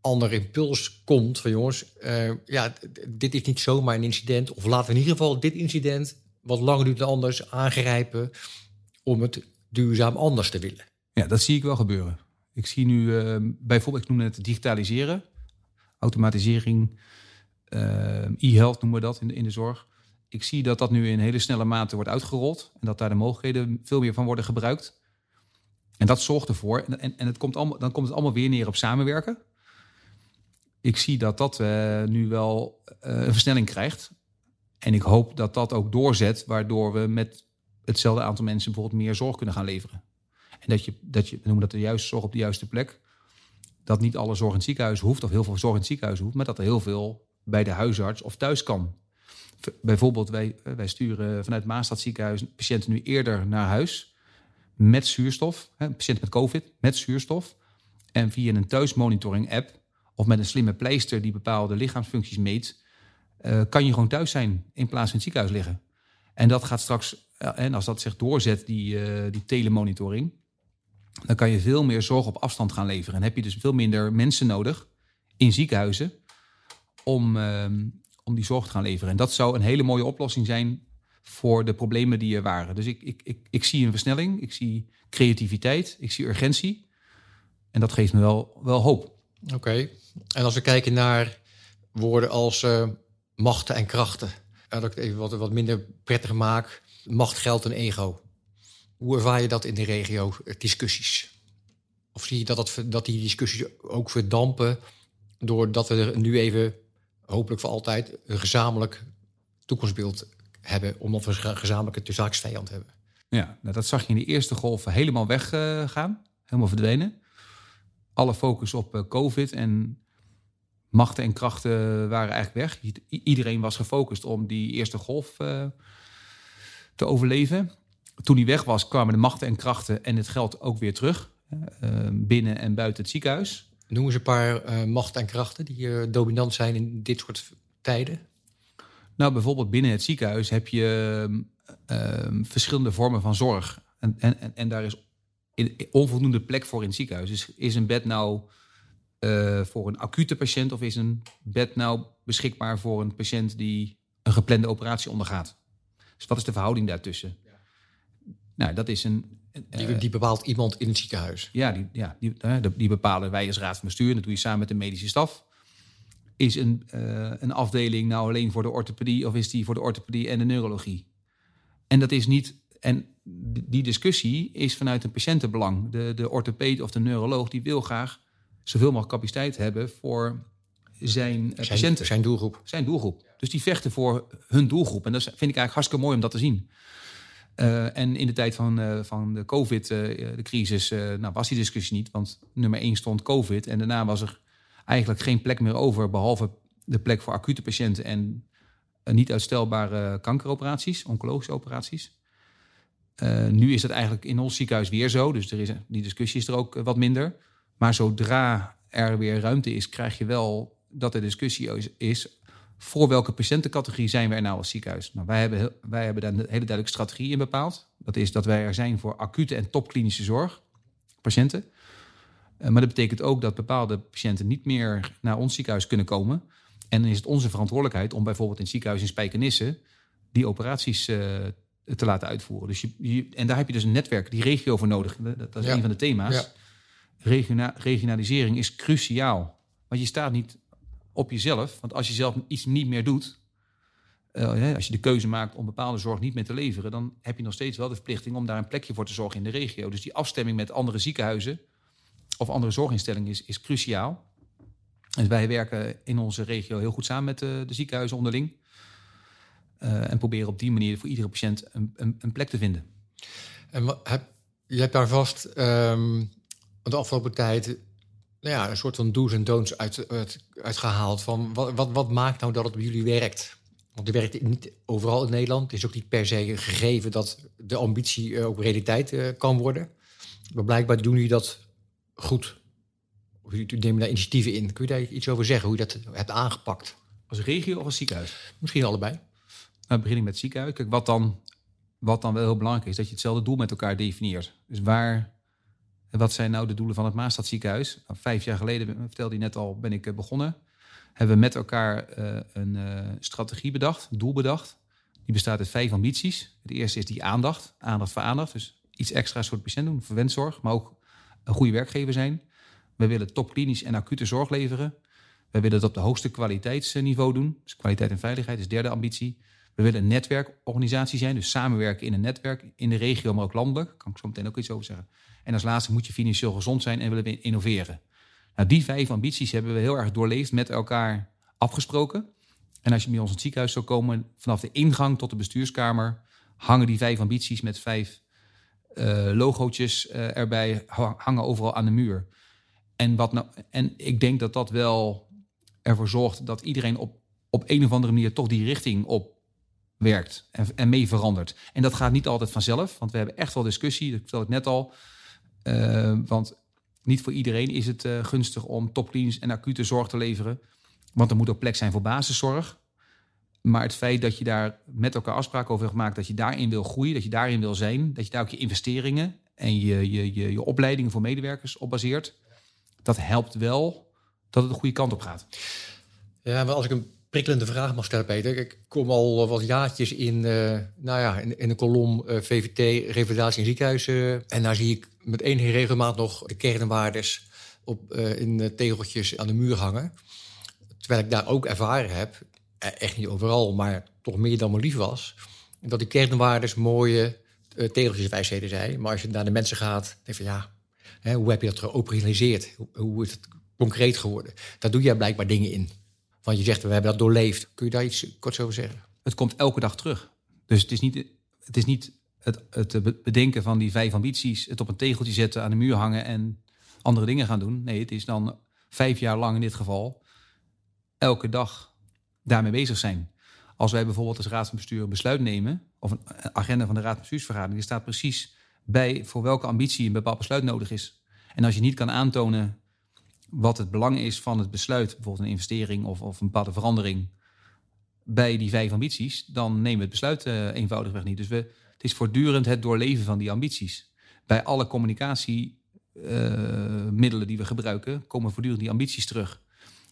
ander impuls komt van jongens, eh, ja, dit is niet zomaar een incident. Of laten we in ieder geval dit incident, wat langer duurt dan anders, aangrijpen om het duurzaam anders te willen. Ja, dat zie ik wel gebeuren. Ik zie nu eh, bijvoorbeeld, ik noem het digitaliseren, automatisering, eh, e-health noemen we dat in de, in de zorg. Ik zie dat dat nu in hele snelle mate wordt uitgerold. En dat daar de mogelijkheden veel meer van worden gebruikt. En dat zorgt ervoor. En, en, het komt allemaal, dan komt het allemaal weer neer op samenwerken. Ik zie dat dat uh, nu wel uh, een versnelling krijgt. En ik hoop dat dat ook doorzet, waardoor we met hetzelfde aantal mensen bijvoorbeeld meer zorg kunnen gaan leveren. En dat je, dat je noemen dat de juiste zorg op de juiste plek. Dat niet alle zorg in het ziekenhuis hoeft, of heel veel zorg in het ziekenhuis hoeft, maar dat er heel veel bij de huisarts of thuis kan. Bijvoorbeeld, wij, eh, wij sturen vanuit Maastad ziekenhuis patiënten nu eerder naar huis met zuurstof. Een patiënt met COVID met zuurstof. En via een thuismonitoring app of met een slimme pleister die bepaalde lichaamsfuncties meet, uh, kan je gewoon thuis zijn in plaats van in het ziekenhuis liggen. En dat gaat straks, uh, en als dat zich doorzet, die, die telemonitoring, dan kan je veel meer zorg op afstand gaan leveren. En heb je dus veel minder mensen nodig in ziekenhuizen om, ehm, om die zorg te gaan leveren. En dat zou een hele mooie oplossing zijn voor de problemen die er waren. Dus ik, ik, ik, ik zie een versnelling, ik zie creativiteit, ik zie urgentie. En dat geeft me wel, wel hoop. Oké. En als we kijken naar woorden als uh, machten en krachten. Uh, dat ik even wat, wat minder prettig maak. Macht, geld en ego. Hoe ervaar je dat in de regio, eh, discussies? Of zie je dat, dat, dat die discussies ook verdampen... doordat we er nu even, hopelijk voor altijd... een gezamenlijk toekomstbeeld hebben... omdat we een gezamenlijke tussenaaksvijand hebben? Ja, nou dat zag je in de eerste golf helemaal weggaan. Uh, helemaal verdwenen alle focus op uh, COVID en machten en krachten waren eigenlijk weg. Iedereen was gefocust om die eerste golf uh, te overleven. Toen die weg was, kwamen de machten en krachten en het geld ook weer terug. Uh, binnen en buiten het ziekenhuis. Noemen ze een paar machten en krachten die dominant zijn in dit soort tijden? Nou, bijvoorbeeld binnen het ziekenhuis heb je verschillende vormen van zorg. En, en, en daar is onvoldoende plek voor in het ziekenhuis. Dus is een bed nou uh, voor een acute patiënt of is een bed nou beschikbaar voor een patiënt die een geplande operatie ondergaat? Dus wat is de verhouding daartussen? Ja. Nou, dat is een. Die, die, bepaalt iemand in het ziekenhuis. Ja, die, ja, die, uh, die bepalen wij als raad van bestuur. Dat doe je samen met de medische staf. Is een, een afdeling nou alleen voor de orthopedie of is die voor de orthopedie en de neurologie? En dat is niet. En die discussie is vanuit een patiëntenbelang. De, de orthopeed of de neuroloog die wil graag zoveel mogelijk capaciteit hebben voor zijn, zijn patiënten. Zijn doelgroep. Zijn doelgroep. Dus die vechten voor hun doelgroep. En dat vind ik eigenlijk hartstikke mooi om dat te zien. Uh, en in de tijd van, uh, van de COVID-crisis uh, nou, was die discussie niet. Want nummer één stond COVID. En daarna was er eigenlijk geen plek meer over. Behalve de plek voor acute patiënten en niet uitstelbare kankeroperaties, oncologische operaties. Nu is het eigenlijk in ons ziekenhuis weer zo. Dus er is, die discussie is er ook wat minder. Maar zodra er weer ruimte is, krijg je wel dat er discussie is. Voor welke patiëntencategorie zijn we er nou als ziekenhuis? Nou, wij, hebben, wij hebben daar een hele duidelijke strategie in bepaald. Dat is dat wij er zijn voor acute en topklinische zorg, patiënten. Uh, maar dat betekent ook dat bepaalde patiënten niet meer naar ons ziekenhuis kunnen komen. En dan is het onze verantwoordelijkheid om bijvoorbeeld in het ziekenhuis in Spijkenisse die operaties uh, te laten uitvoeren. Dus je, en daar heb je dus een netwerk, die regio voor nodig. Dat, dat is een van de thema's. Ja. Regiona, regionalisering is cruciaal. Want je staat niet op jezelf. Want als je zelf iets niet meer doet, uh, als je de keuze maakt om bepaalde zorg niet meer te leveren, dan heb je nog steeds wel de verplichting om daar een plekje voor te zorgen in de regio. Dus die afstemming met andere ziekenhuizen of andere zorginstellingen is, is cruciaal. En wij werken in onze regio heel goed samen met de, de ziekenhuizen onderling. Uh, en proberen op die manier voor iedere patiënt een, een, een plek te vinden. En wat, heb, je hebt daar vast um, de afgelopen tijd ja, een soort van do's en don'ts uit, uit, uitgehaald. Van wat, wat, wat maakt nou dat het bij jullie werkt? Want het werkt niet overal in Nederland. Het is ook niet per se gegeven dat de ambitie ook realiteit uh, kan worden. Maar blijkbaar doen jullie dat goed. Jullie nemen daar initiatieven in. Kun je daar iets over zeggen, hoe je dat hebt aangepakt? Als regio of als ziekenhuis? Misschien allebei. Nou, begin ik met ziekenhuis. Kijk, wat dan, wat dan wel heel belangrijk is, dat je hetzelfde doel met elkaar definieert. Dus waar, wat zijn nou de doelen van het Maastad ziekenhuis? Nou, vijf jaar geleden, vertelde je net al, ben ik eh, begonnen. Hebben we met elkaar uh, een uh, strategie bedacht, doel bedacht. Die bestaat uit vijf ambities. Het eerste is die aandacht, aandacht voor aandacht. Dus iets extra's voor de patiënt doen, verwenszorg, maar ook een goede werkgever zijn. We willen topklinisch en acute zorg leveren. We willen dat op de hoogste kwaliteitsniveau doen. Dus kwaliteit en veiligheid is derde ambitie. We willen een netwerkorganisatie zijn, dus samenwerken in een netwerk in de regio, maar ook landelijk. kan ik zo meteen ook iets over zeggen. En als laatste moet je financieel gezond zijn en willen we innoveren. Nou, die vijf ambities hebben we heel erg doorleefd met elkaar afgesproken. En als je bij ons in het ziekenhuis zou komen, vanaf de ingang tot de bestuurskamer hangen die vijf ambities met vijf uh, logootjes uh, erbij, hangen overal aan de muur. En, wat nou, en ik denk dat dat wel ervoor zorgt dat iedereen op, op een of andere manier toch die richting op werkt en, en mee verandert. En dat gaat niet altijd vanzelf, want we hebben echt wel discussie, dat vertel ik net al. Uh, want niet voor iedereen is het uh, gunstig om topklinisch en acute zorg te leveren. Want er moet ook plek zijn voor basiszorg. Maar het feit dat je daar met elkaar afspraken over hebt gemaakt, dat je daarin wil groeien, dat je daarin wil zijn, dat je daar ook je investeringen en je, je, je, je opleidingen voor medewerkers op baseert, dat helpt wel dat het de goede kant op gaat. Ja, maar als ik een prikkelende vraag mag Peter. Ik kom al wat jaartjes in, uh, nou ja, in, een kolom uh, VVT, revalidatie in ziekenhuizen. En daar zie ik met enige regelmaat nog de kernwaardes op, in tegeltjes aan de muur hangen. Terwijl ik daar ook ervaren heb, echt niet overal, maar toch meer dan me lief was, dat die kernwaardes mooie tegeltjeswijsheden zijn. Maar als je naar de mensen gaat, denk je van ja, hè, hoe heb je dat geoperationaliseerd? Hoe, hoe is het concreet geworden? Daar doe je blijkbaar dingen in. Want je zegt, we hebben dat doorleefd. Kun je daar iets kort over zeggen? Het komt elke dag terug. Dus het is niet het, is niet het, het bedenken van die vijf ambities, het op een tegeltje zetten, aan de muur hangen en andere dingen gaan doen. Nee, het is dan vijf jaar lang in dit geval elke dag daarmee bezig zijn. Als wij bijvoorbeeld als raad van bestuur een besluit nemen, of een agenda van de raad van bestuursvergadering, er staat precies bij voor welke ambitie een bepaald besluit nodig is. En als je niet kan aantonen wat het belang is van het besluit, bijvoorbeeld een investering of, of een bepaalde verandering bij die vijf ambities, dan nemen we het besluit uh, eenvoudigweg niet. Dus we, het is voortdurend het doorleven van die ambities. Bij alle communicatiemiddelen uh, die we gebruiken, komen voortdurend die ambities terug.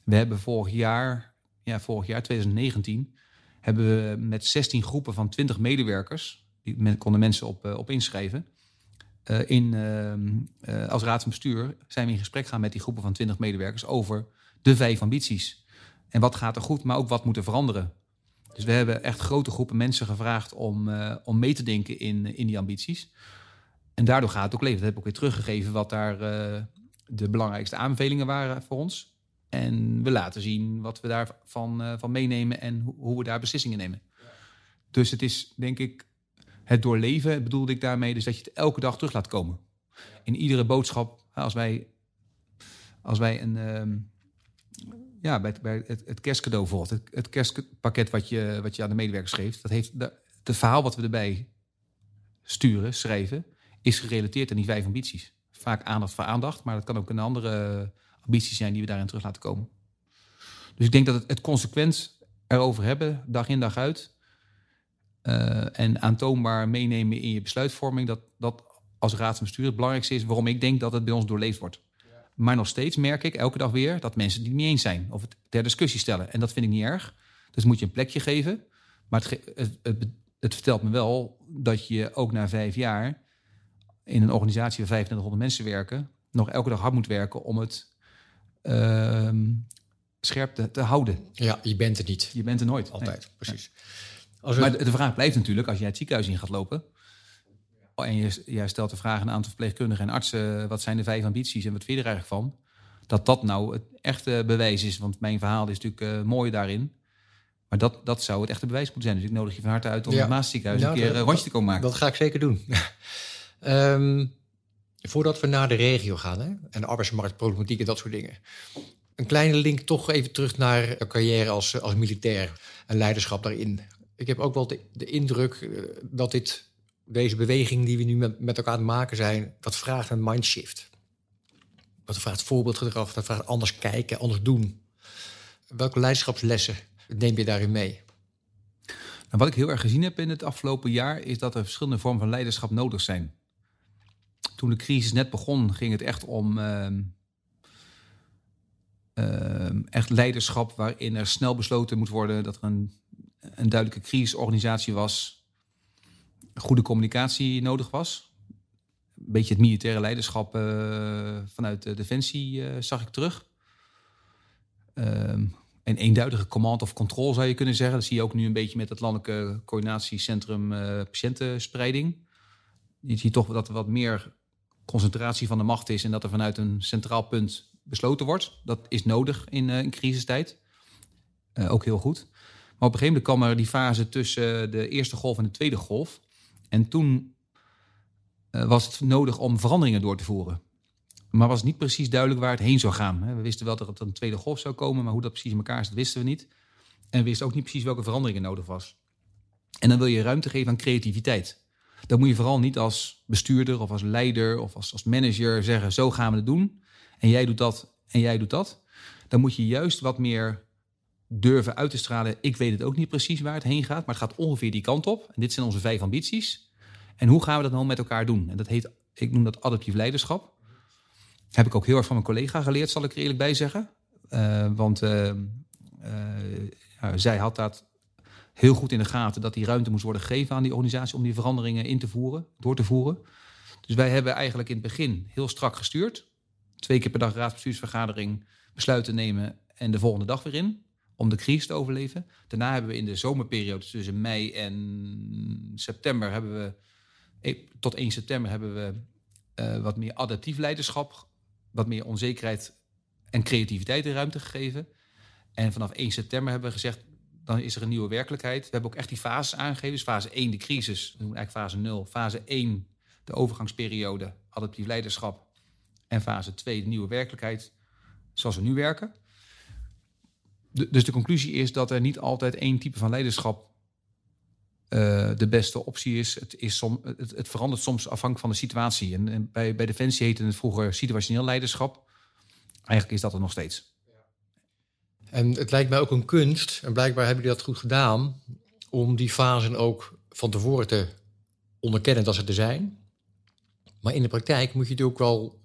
We hebben vorig jaar, ja, vorig jaar 2019, hebben we met 16 groepen van 20 medewerkers, die konden mensen op, uh, op inschrijven, uh, in, uh, als raad van bestuur zijn we in gesprek gaan met die groepen van 20 medewerkers over de vijf ambities. En wat gaat er goed, maar ook wat moet er veranderen. Dus we hebben echt grote groepen mensen gevraagd om, uh, om mee te denken in, in die ambities. En daardoor gaat het ook leven. Dat heb ik ook weer teruggegeven wat daar de belangrijkste aanbevelingen waren voor ons. En we laten zien wat we daarvan van meenemen en ho hoe we daar beslissingen nemen. Dus het is denk ik het doorleven bedoelde ik daarmee, dus dat je het elke dag terug laat komen. In iedere boodschap, als wij, als wij een, uh, ja, bij, bij het, het kerstcadeau het, het, kerstpakket wat je, wat je aan de medewerkers geeft, dat heeft de, het verhaal wat we erbij sturen, schrijven, is gerelateerd aan die vijf ambities. Vaak aandacht voor aandacht, maar dat kan ook een andere ambitie zijn die we daarin terug laten komen. Dus ik denk dat het, het consequent erover hebben, dag in dag uit, uh, en aantoonbaar meenemen in je besluitvorming, dat dat als raad van bestuur het belangrijkste is waarom ik denk dat het bij ons doorleefd wordt. Ja. Maar nog steeds merk ik elke dag weer dat mensen het niet eens zijn of het ter discussie stellen. En dat vind ik niet erg. Dus moet je een plekje geven. Maar het, het, het, het vertelt me wel dat je ook na vijf jaar in een organisatie waar 2500 mensen werken, nog elke dag hard moet werken om het uh, scherp te, te, houden. Ja, je bent er niet. Je bent er nooit. Altijd, nee. precies. Als Maar de vraag blijft natuurlijk, als jij het ziekenhuis in gaat lopen... en je, jij stelt de vraag aan een aantal verpleegkundigen en artsen... wat zijn de vijf ambities en wat vind je er eigenlijk van? Dat dat nou het echte bewijs is. Want mijn verhaal is natuurlijk uh, mooi daarin. Maar dat, dat zou het echte bewijs moeten zijn. Dus ik nodig je van harte uit om ja. het Maasziekenhuis nou, een keer een rondje te komen maken. Dat ga ik zeker doen. um, voordat we naar de regio gaan hè, en de arbeidsmarktproblematiek en dat soort dingen. Een kleine link toch even terug naar een carrière als, als militair en leiderschap daarin. Ik heb ook wel de, indruk uh, dat dit, deze beweging die we nu met, met elkaar aan het maken zijn, dat vraagt een mindshift. Dat vraagt voorbeeldgedrag, dat vraagt anders kijken, anders doen. Welke leiderschapslessen neem je daarin mee? Nou, wat ik heel erg gezien heb in het afgelopen jaar is dat er verschillende vormen van leiderschap nodig zijn. Toen de crisis net begon, ging het echt om uh, uh, echt leiderschap waarin er snel besloten moet worden dat er een een duidelijke crisisorganisatie was, goede communicatie nodig was. Een beetje het militaire leiderschap uh, vanuit de Defensie uh, zag ik terug. Uh, een eenduidige command of control zou je kunnen zeggen. Dat zie je ook nu een beetje met het Landelijke Coördinatiecentrum uh, Patiëntenspreiding. Je ziet toch dat er wat meer concentratie van de macht is en dat er vanuit een centraal punt besloten wordt. Dat is nodig in, in crisistijd. Ook heel goed. Op een gegeven moment kwam er die fase tussen de eerste golf en de tweede golf. En toen was het nodig om veranderingen door te voeren. Maar was niet precies duidelijk waar het heen zou gaan. We wisten wel dat er een tweede golf zou komen, maar hoe dat precies in elkaar zit, wisten we niet. En we wisten ook niet precies welke veranderingen nodig was. En dan wil je ruimte geven aan creativiteit. Dan moet je vooral niet als bestuurder of als leider of als, als manager zeggen: zo gaan we het doen. En jij doet dat en jij doet dat. Dan moet je juist wat meer durven uit te stralen. Ik weet het ook niet precies waar het heen gaat, maar het gaat ongeveer die kant op. En dit zijn onze vijf ambities. En hoe gaan we dat nou met elkaar doen? En dat heet, ik noem dat adaptief leiderschap. Heb ik ook heel erg van mijn collega geleerd, zal ik er eerlijk bij zeggen. Uh, want uh, ja, zij had dat heel goed in de gaten dat die ruimte moest worden gegeven aan die organisatie om die veranderingen in te voeren, door te voeren. Dus wij hebben eigenlijk in het begin heel strak gestuurd. Twee keer per dag raadsbestuursvergadering besluiten nemen en de volgende dag weer in. Om de crisis te overleven. Daarna hebben we in de zomerperiode tussen mei en september hebben we. Eh, tot 1 september hebben we uh, wat meer adaptief leiderschap wat meer onzekerheid en creativiteit in ruimte gegeven. En vanaf 1 september hebben we gezegd, dan is er een nieuwe werkelijkheid. We hebben ook echt die fases aangegeven. Dus fase 1 de crisis, we doen eigenlijk fase 0. Fase 1 de overgangsperiode, adaptief leiderschap. En fase 2 de nieuwe werkelijkheid, zoals we nu werken. Dus de conclusie is dat er niet altijd één type van leiderschap uh, de beste optie is. Het, is som, het, het, verandert soms afhankelijk van de situatie. En, en, bij, bij Defensie heette het vroeger situationeel leiderschap. Eigenlijk is dat er nog steeds. En het lijkt mij ook een kunst, en blijkbaar hebben jullie dat goed gedaan, om die fasen ook van tevoren te onderkennen dat ze er zijn. Maar in de praktijk moet je natuurlijk ook wel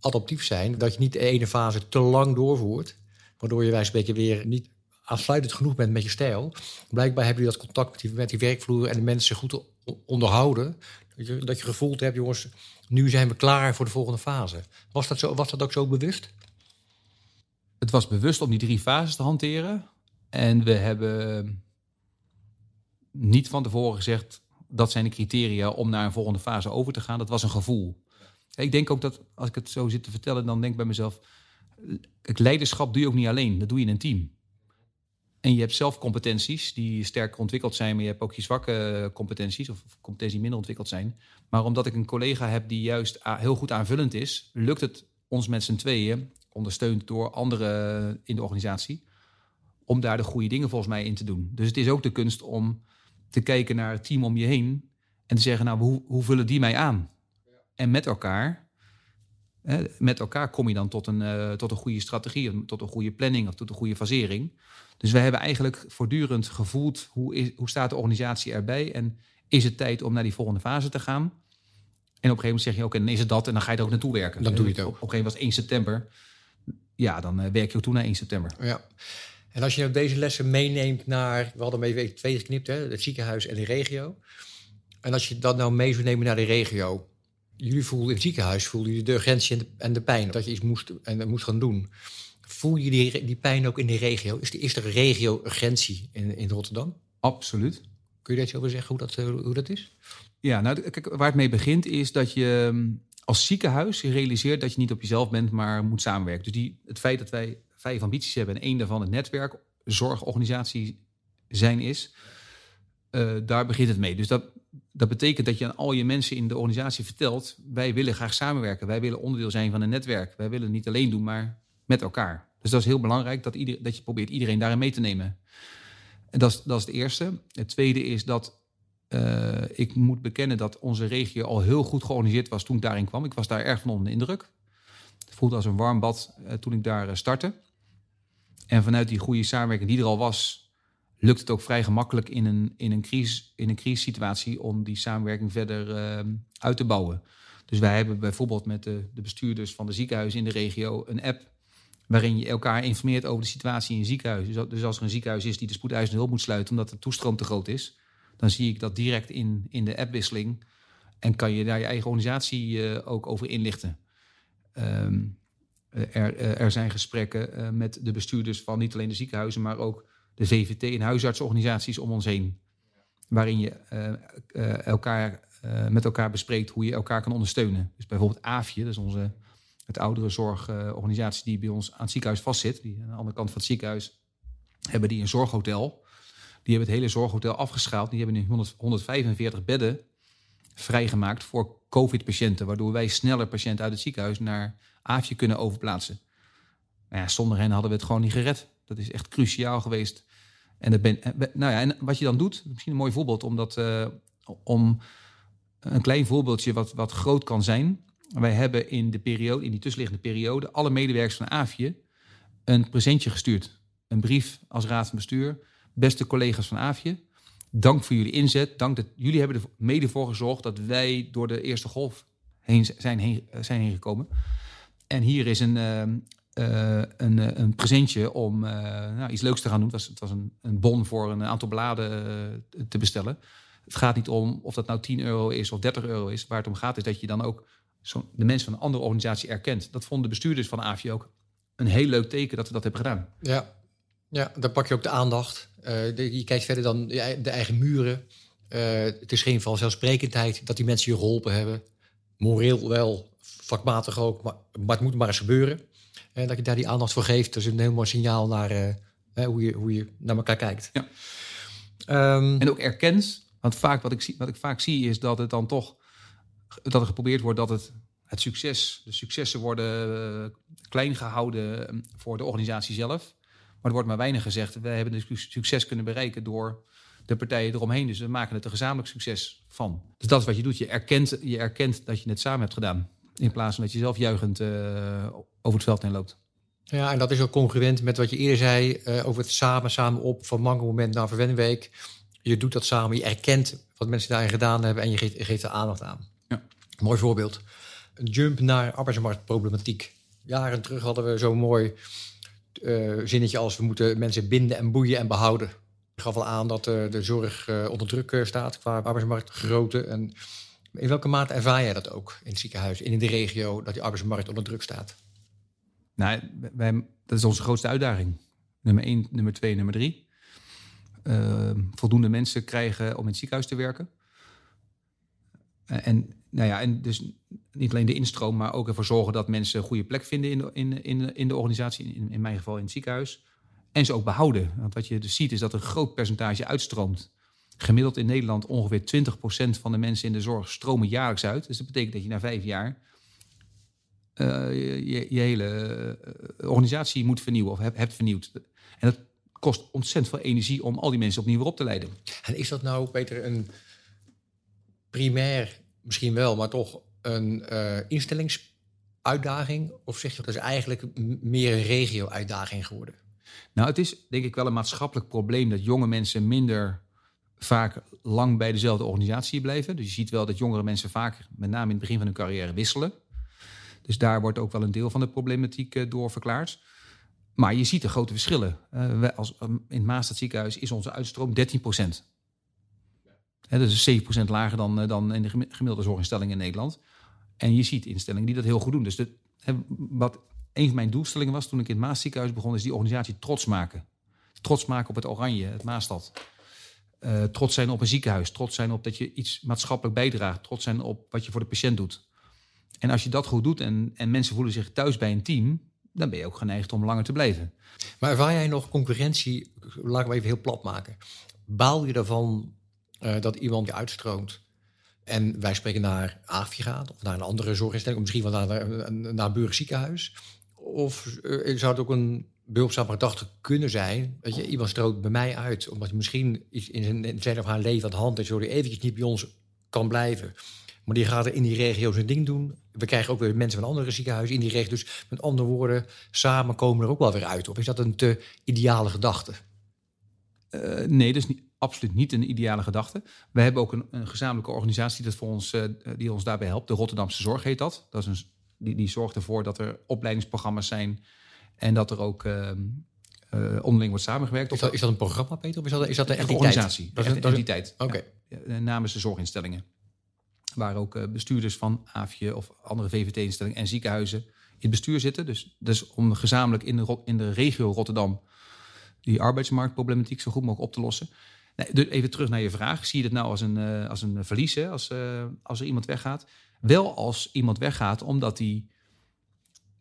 adaptief zijn, dat je niet de ene fase te lang doorvoert, waardoor je wijs een beetje weer niet aansluitend genoeg bent met je stijl. Blijkbaar hebben jullie dat contact met die, met die werkvloer en de mensen goed onderhouden. Dat je, dat je gevoeld hebt, jongens, nu zijn we klaar voor de volgende fase. Was dat, zo, was dat ook zo bewust? Het was bewust om die drie fases te hanteren. En we hebben niet van tevoren gezegd dat zijn de criteria om naar een volgende fase over te gaan. Dat was een gevoel. Ik denk ook dat als ik het zo zit te vertellen, dan denk ik bij mezelf: het leiderschap doe je ook niet alleen, dat doe je in een team. En je hebt zelf competenties die sterker ontwikkeld zijn, maar je hebt ook je zwakke competenties of competenties die minder ontwikkeld zijn. Maar omdat ik een collega heb die juist heel goed aanvullend is, lukt het ons met z'n tweeën, ondersteund door anderen in de organisatie, om daar de goede dingen volgens mij in te doen. Dus het is ook de kunst om te kijken naar het team om je heen en te zeggen, nou, hoe, hoe vullen die mij aan? En met elkaar met elkaar kom je dan tot een, uh, tot een goede strategie, tot een goede planning of tot een goede fasering. Dus wij hebben eigenlijk voortdurend gevoeld hoe, is, hoe staat de organisatie erbij en is het tijd om naar die volgende fase te gaan. En op een gegeven moment zeg je ook, en is het dat en dan ga je er ook naartoe werken. Dan doe je het ook. Op, een gegeven moment was 1 september. Ja, dan uh, werk je ook toe naar 1 september. Ja. En als je nou deze lessen meeneemt naar, we hadden hem even twee geknipt, hè, het ziekenhuis en de regio. En als je dat nou mee zou nemen naar de regio, jullie voelden in het ziekenhuis voelden jullie de urgentie en de, pijn dat je iets moest en moest gaan doen. Voel je die, die pijn ook in de regio? Is, is er regio urgentie in, in Rotterdam? Absoluut. Kun je daar iets over zeggen hoe dat, eh, hoe dat is? Ja, nou, kijk, waar het mee begint is dat je mm, als ziekenhuis realiseert dat je niet op jezelf bent, maar moet samenwerken. Dus die, het feit dat wij vijf ambities hebben en één daarvan het netwerk, zorgorganisatie zijn is, uh, daar begint het mee. Dus dat, dat betekent dat je aan al je mensen in de organisatie vertelt: wij willen graag samenwerken, wij willen onderdeel zijn van een netwerk, wij willen het niet alleen doen, maar met elkaar. Dus dat is heel belangrijk dat, ieder, dat je probeert iedereen daarin mee te nemen. En dat is, dat is het eerste. Het tweede is dat uh, ik moet bekennen dat onze regio al heel goed georganiseerd was toen ik daarin kwam. Ik was daar erg van onder de indruk. Het voelde als een warm bad uh, toen ik daar uh, startte. En vanuit die goede samenwerking die er al was, lukt het ook vrij gemakkelijk in een, in een, crisis, in een crisissituatie om die samenwerking verder uh, uit te bouwen. Dus wij hebben bijvoorbeeld met de, de bestuurders van de ziekenhuizen in de regio een app waarin je elkaar informeert over de situatie in een ziekenhuis. Dus, dus als er een ziekenhuis is die de spoedeisende hulp moet sluiten omdat de toestroom te groot is, dan zie ik dat direct in, in de appwisseling en kan je daar je eigen organisatie uh, ook over inlichten. Um, er, er zijn gesprekken met de bestuurders van niet alleen de ziekenhuizen, maar ook de VVT en huisartsorganisaties om ons heen. Waarin je elkaar, met elkaar bespreekt hoe je elkaar kan ondersteunen. Dus bijvoorbeeld AFje, dat is onze het oudere zorgorganisatie die bij ons aan het ziekenhuis vastzit. Die aan de andere kant van het ziekenhuis hebben die een zorghotel. Die hebben het hele zorghotel afgeschaald. Die hebben nu 100, 145 bedden vrijgemaakt voor COVID-patiënten. Waardoor wij sneller patiënten uit het ziekenhuis naar AFje kunnen overplaatsen. Maar ja, zonder hen hadden we het gewoon niet gered. Dat is echt cruciaal geweest. En, ben, nou ja, en wat je dan doet, misschien een mooi voorbeeld, omdat, uh, om een klein voorbeeldje wat, wat groot kan zijn. Wij hebben in, de periode, in die tussenliggende periode alle medewerkers van AFje een presentje gestuurd. Een brief als raad van bestuur. Beste collega's van AFje, dank voor jullie inzet. Dank dat jullie hebben er mede voor gezorgd dat wij door de eerste golf heen zijn, heen, zijn heen gekomen. En hier is een, uh, een, eh, een presentje om uh, nou, iets leuks te gaan doen. Het was, het was een, een bon voor een aantal bladen te bestellen. Het gaat niet om of dat nou 10 euro is of 30 euro is. Waar het om gaat is dat je dan ook zo de mensen van een andere organisatie erkent. Dat vonden de bestuurders van AFI ook een heel leuk teken dat we dat hebben gedaan. Ja, ja dan pak je ook de aandacht. Je kijkt verder dan de eigen muren. Het is geen vanzelfsprekendheid dat die mensen je geholpen hebben. Moreel wel, vakmatig ook, maar, maar het moet maar eens gebeuren. En dat je daar die aandacht voor geeft, is een heel mooi signaal naar uh, hoe, je, hoe je naar elkaar kijkt. Ja. Um, en ook erkent, want vaak wat ik, zie, wat ik vaak zie is dat het dan toch dat er geprobeerd wordt dat het, het succes, de successen worden uh, klein gehouden ehm, voor de organisatie zelf. Maar er wordt maar weinig gezegd. We hebben het succes kunnen bereiken door de partijen eromheen. Dus we maken het een gezamenlijk succes van. Dus dat is wat je doet. Je erkent, je erkent dat je het samen hebt gedaan. In plaats van dat je zelf juichend uh, over het veld heen loopt. Ja, en dat is ook congruent met wat je eerder zei uh, over het samen, samen op van moment naar verwenningweek. Je doet dat samen, je erkent wat mensen daarin gedaan hebben en je geeft, je geeft er aandacht aan. Mooi voorbeeld. Een jump naar arbeidsmarktproblematiek. Jaren terug hadden we zo'n mooi uh, zinnetje als we moeten mensen binden en boeien en behouden. Ik gaf al aan dat uh, de zorg uh, onder druk staat qua arbeidsmarktgrootte. En in welke mate ervaar jij dat ook in het ziekenhuis en in de regio dat die arbeidsmarkt onder druk staat? Nou, wij, dat is onze grootste uitdaging. Nummer 1, nummer 2, nummer 3. voldoende mensen krijgen om in het ziekenhuis te werken. en nou ja, en dus niet alleen de instroom, maar ook ervoor zorgen dat mensen een goede plek vinden in de, in, in, in de organisatie, in, in mijn geval in het ziekenhuis. En ze ook behouden. Want wat je dus ziet is dat een groot percentage uitstroomt. Gemiddeld in Nederland ongeveer 20% van de mensen in de zorg stromen jaarlijks uit. Dus dat betekent dat je na vijf jaar uh, je, je, hele eh, organisatie moet vernieuwen of hebt, hebt vernieuwd. En dat kost ontzettend veel energie om al die mensen opnieuw weer op te leiden. En is dat nou, Peter, een primair misschien wel, maar toch een uh, instellingsuitdaging? Of zeg je dat is eigenlijk meer een regio-uitdaging geworden? Nou, het is denk ik wel een maatschappelijk probleem dat jonge mensen minder vaak lang bij dezelfde organisatie blijven. Dus je ziet wel dat jongere mensen vaak, met name in het begin van hun carrière, wisselen. Dus daar wordt ook wel een deel van de problematiek uh, door verklaard. Maar je ziet de grote verschillen. Wij als, um, in het ziekenhuis is onze uitstroom 13 procent dat is 7% lager dan, eh, dan in de gemiddelde zorginstellingen in Nederland. En je ziet instellingen die dat heel goed doen. Dus de, wat een van mijn doelstellingen was toen ik in het Maasziekenhuis begon, is die organisatie trots maken. Trots maken op het Oranje, het Maastad. Uh, trots zijn op een ziekenhuis. Trots zijn op dat je iets maatschappelijk bijdraagt. Trots zijn op wat je voor de patiënt doet. En als je dat goed doet en, en mensen voelen zich thuis bij een team, dan ben je ook geneigd om langer te blijven. Maar ervaar jij nog concurrentie, laat ik even heel plat maken. Baal je ervan uh, dat iemand je uitstroomt. En wij spreken naar AFI gaat of naar een andere zorginstelling, of misschien wel naar, naar, naar een burgerziekenhuis. Of uh, zou het ook een behulpzame gedachte kunnen zijn. Dat je iemand stroomt bij mij uit, omdat misschien iets in zijn, of haar leven aan de hand is, zodat hij eventjes niet bij ons kan blijven. Maar die gaat er in die regio zijn ding doen. We krijgen ook weer mensen van andere ziekenhuizen in die regio. Dus met andere woorden, samen komen er ook wel weer uit. Of is dat een te ideale gedachte? Uh, nee, dat is niet, absoluut niet een ideale gedachte. We hebben ook een, een gezamenlijke organisatie dat voor ons, uh, die ons daarbij helpt. De Rotterdamse Zorg heet dat. dat is een, die, die zorgt ervoor dat er opleidingsprogramma's zijn en dat er ook uh, uh, onderling wordt samengewerkt. Is dat, is dat, een programma, Peter? Of is dat, is dat een organisatie? Dat is een entiteit. Oké. Ja, namens de zorginstellingen. Waar ook bestuurders van AFje of andere VVT-instellingen en ziekenhuizen het bestuur zitten. Dus, dus om gezamenlijk in de, in de regio Rotterdam die arbeidsmarktproblematiek zo goed mogelijk op te lossen. Nee, dus even terug naar je vraag. Zie je het nou als een, uh, als een verlies hè? Als, uh, als er iemand weggaat? Wel als iemand weggaat omdat hij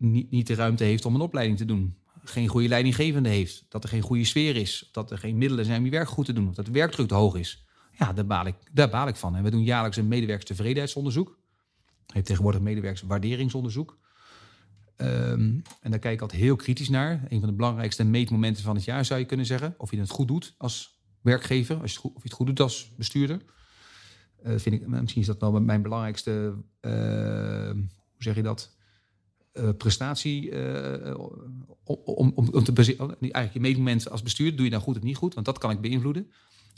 niet, niet de ruimte heeft om een opleiding te doen. Geen goede leidinggevende heeft. Dat er geen goede sfeer is. Dat er geen middelen zijn om je werk goed te doen. Dat de werkdruk te hoog is. Ja, daar baal ik, daar baal ik van. En we doen jaarlijks een medewerkerstevredenheidsonderzoek. Heeft tegenwoordig medewerkerswaarderingsonderzoek. Um, en daar kijk ik altijd heel kritisch naar. Een van de belangrijkste meetmomenten van het jaar zou je kunnen zeggen. Of je het goed doet als werkgever, als je het goed, of je het goed doet als bestuurder. Uh, vind ik, misschien is dat wel mijn belangrijkste, uh, hoe zeg je dat, uh, prestatie. om, om, om te baseren. Eigenlijk je meetmoment als bestuurder, doe je nou goed of niet goed? Want dat kan ik beïnvloeden.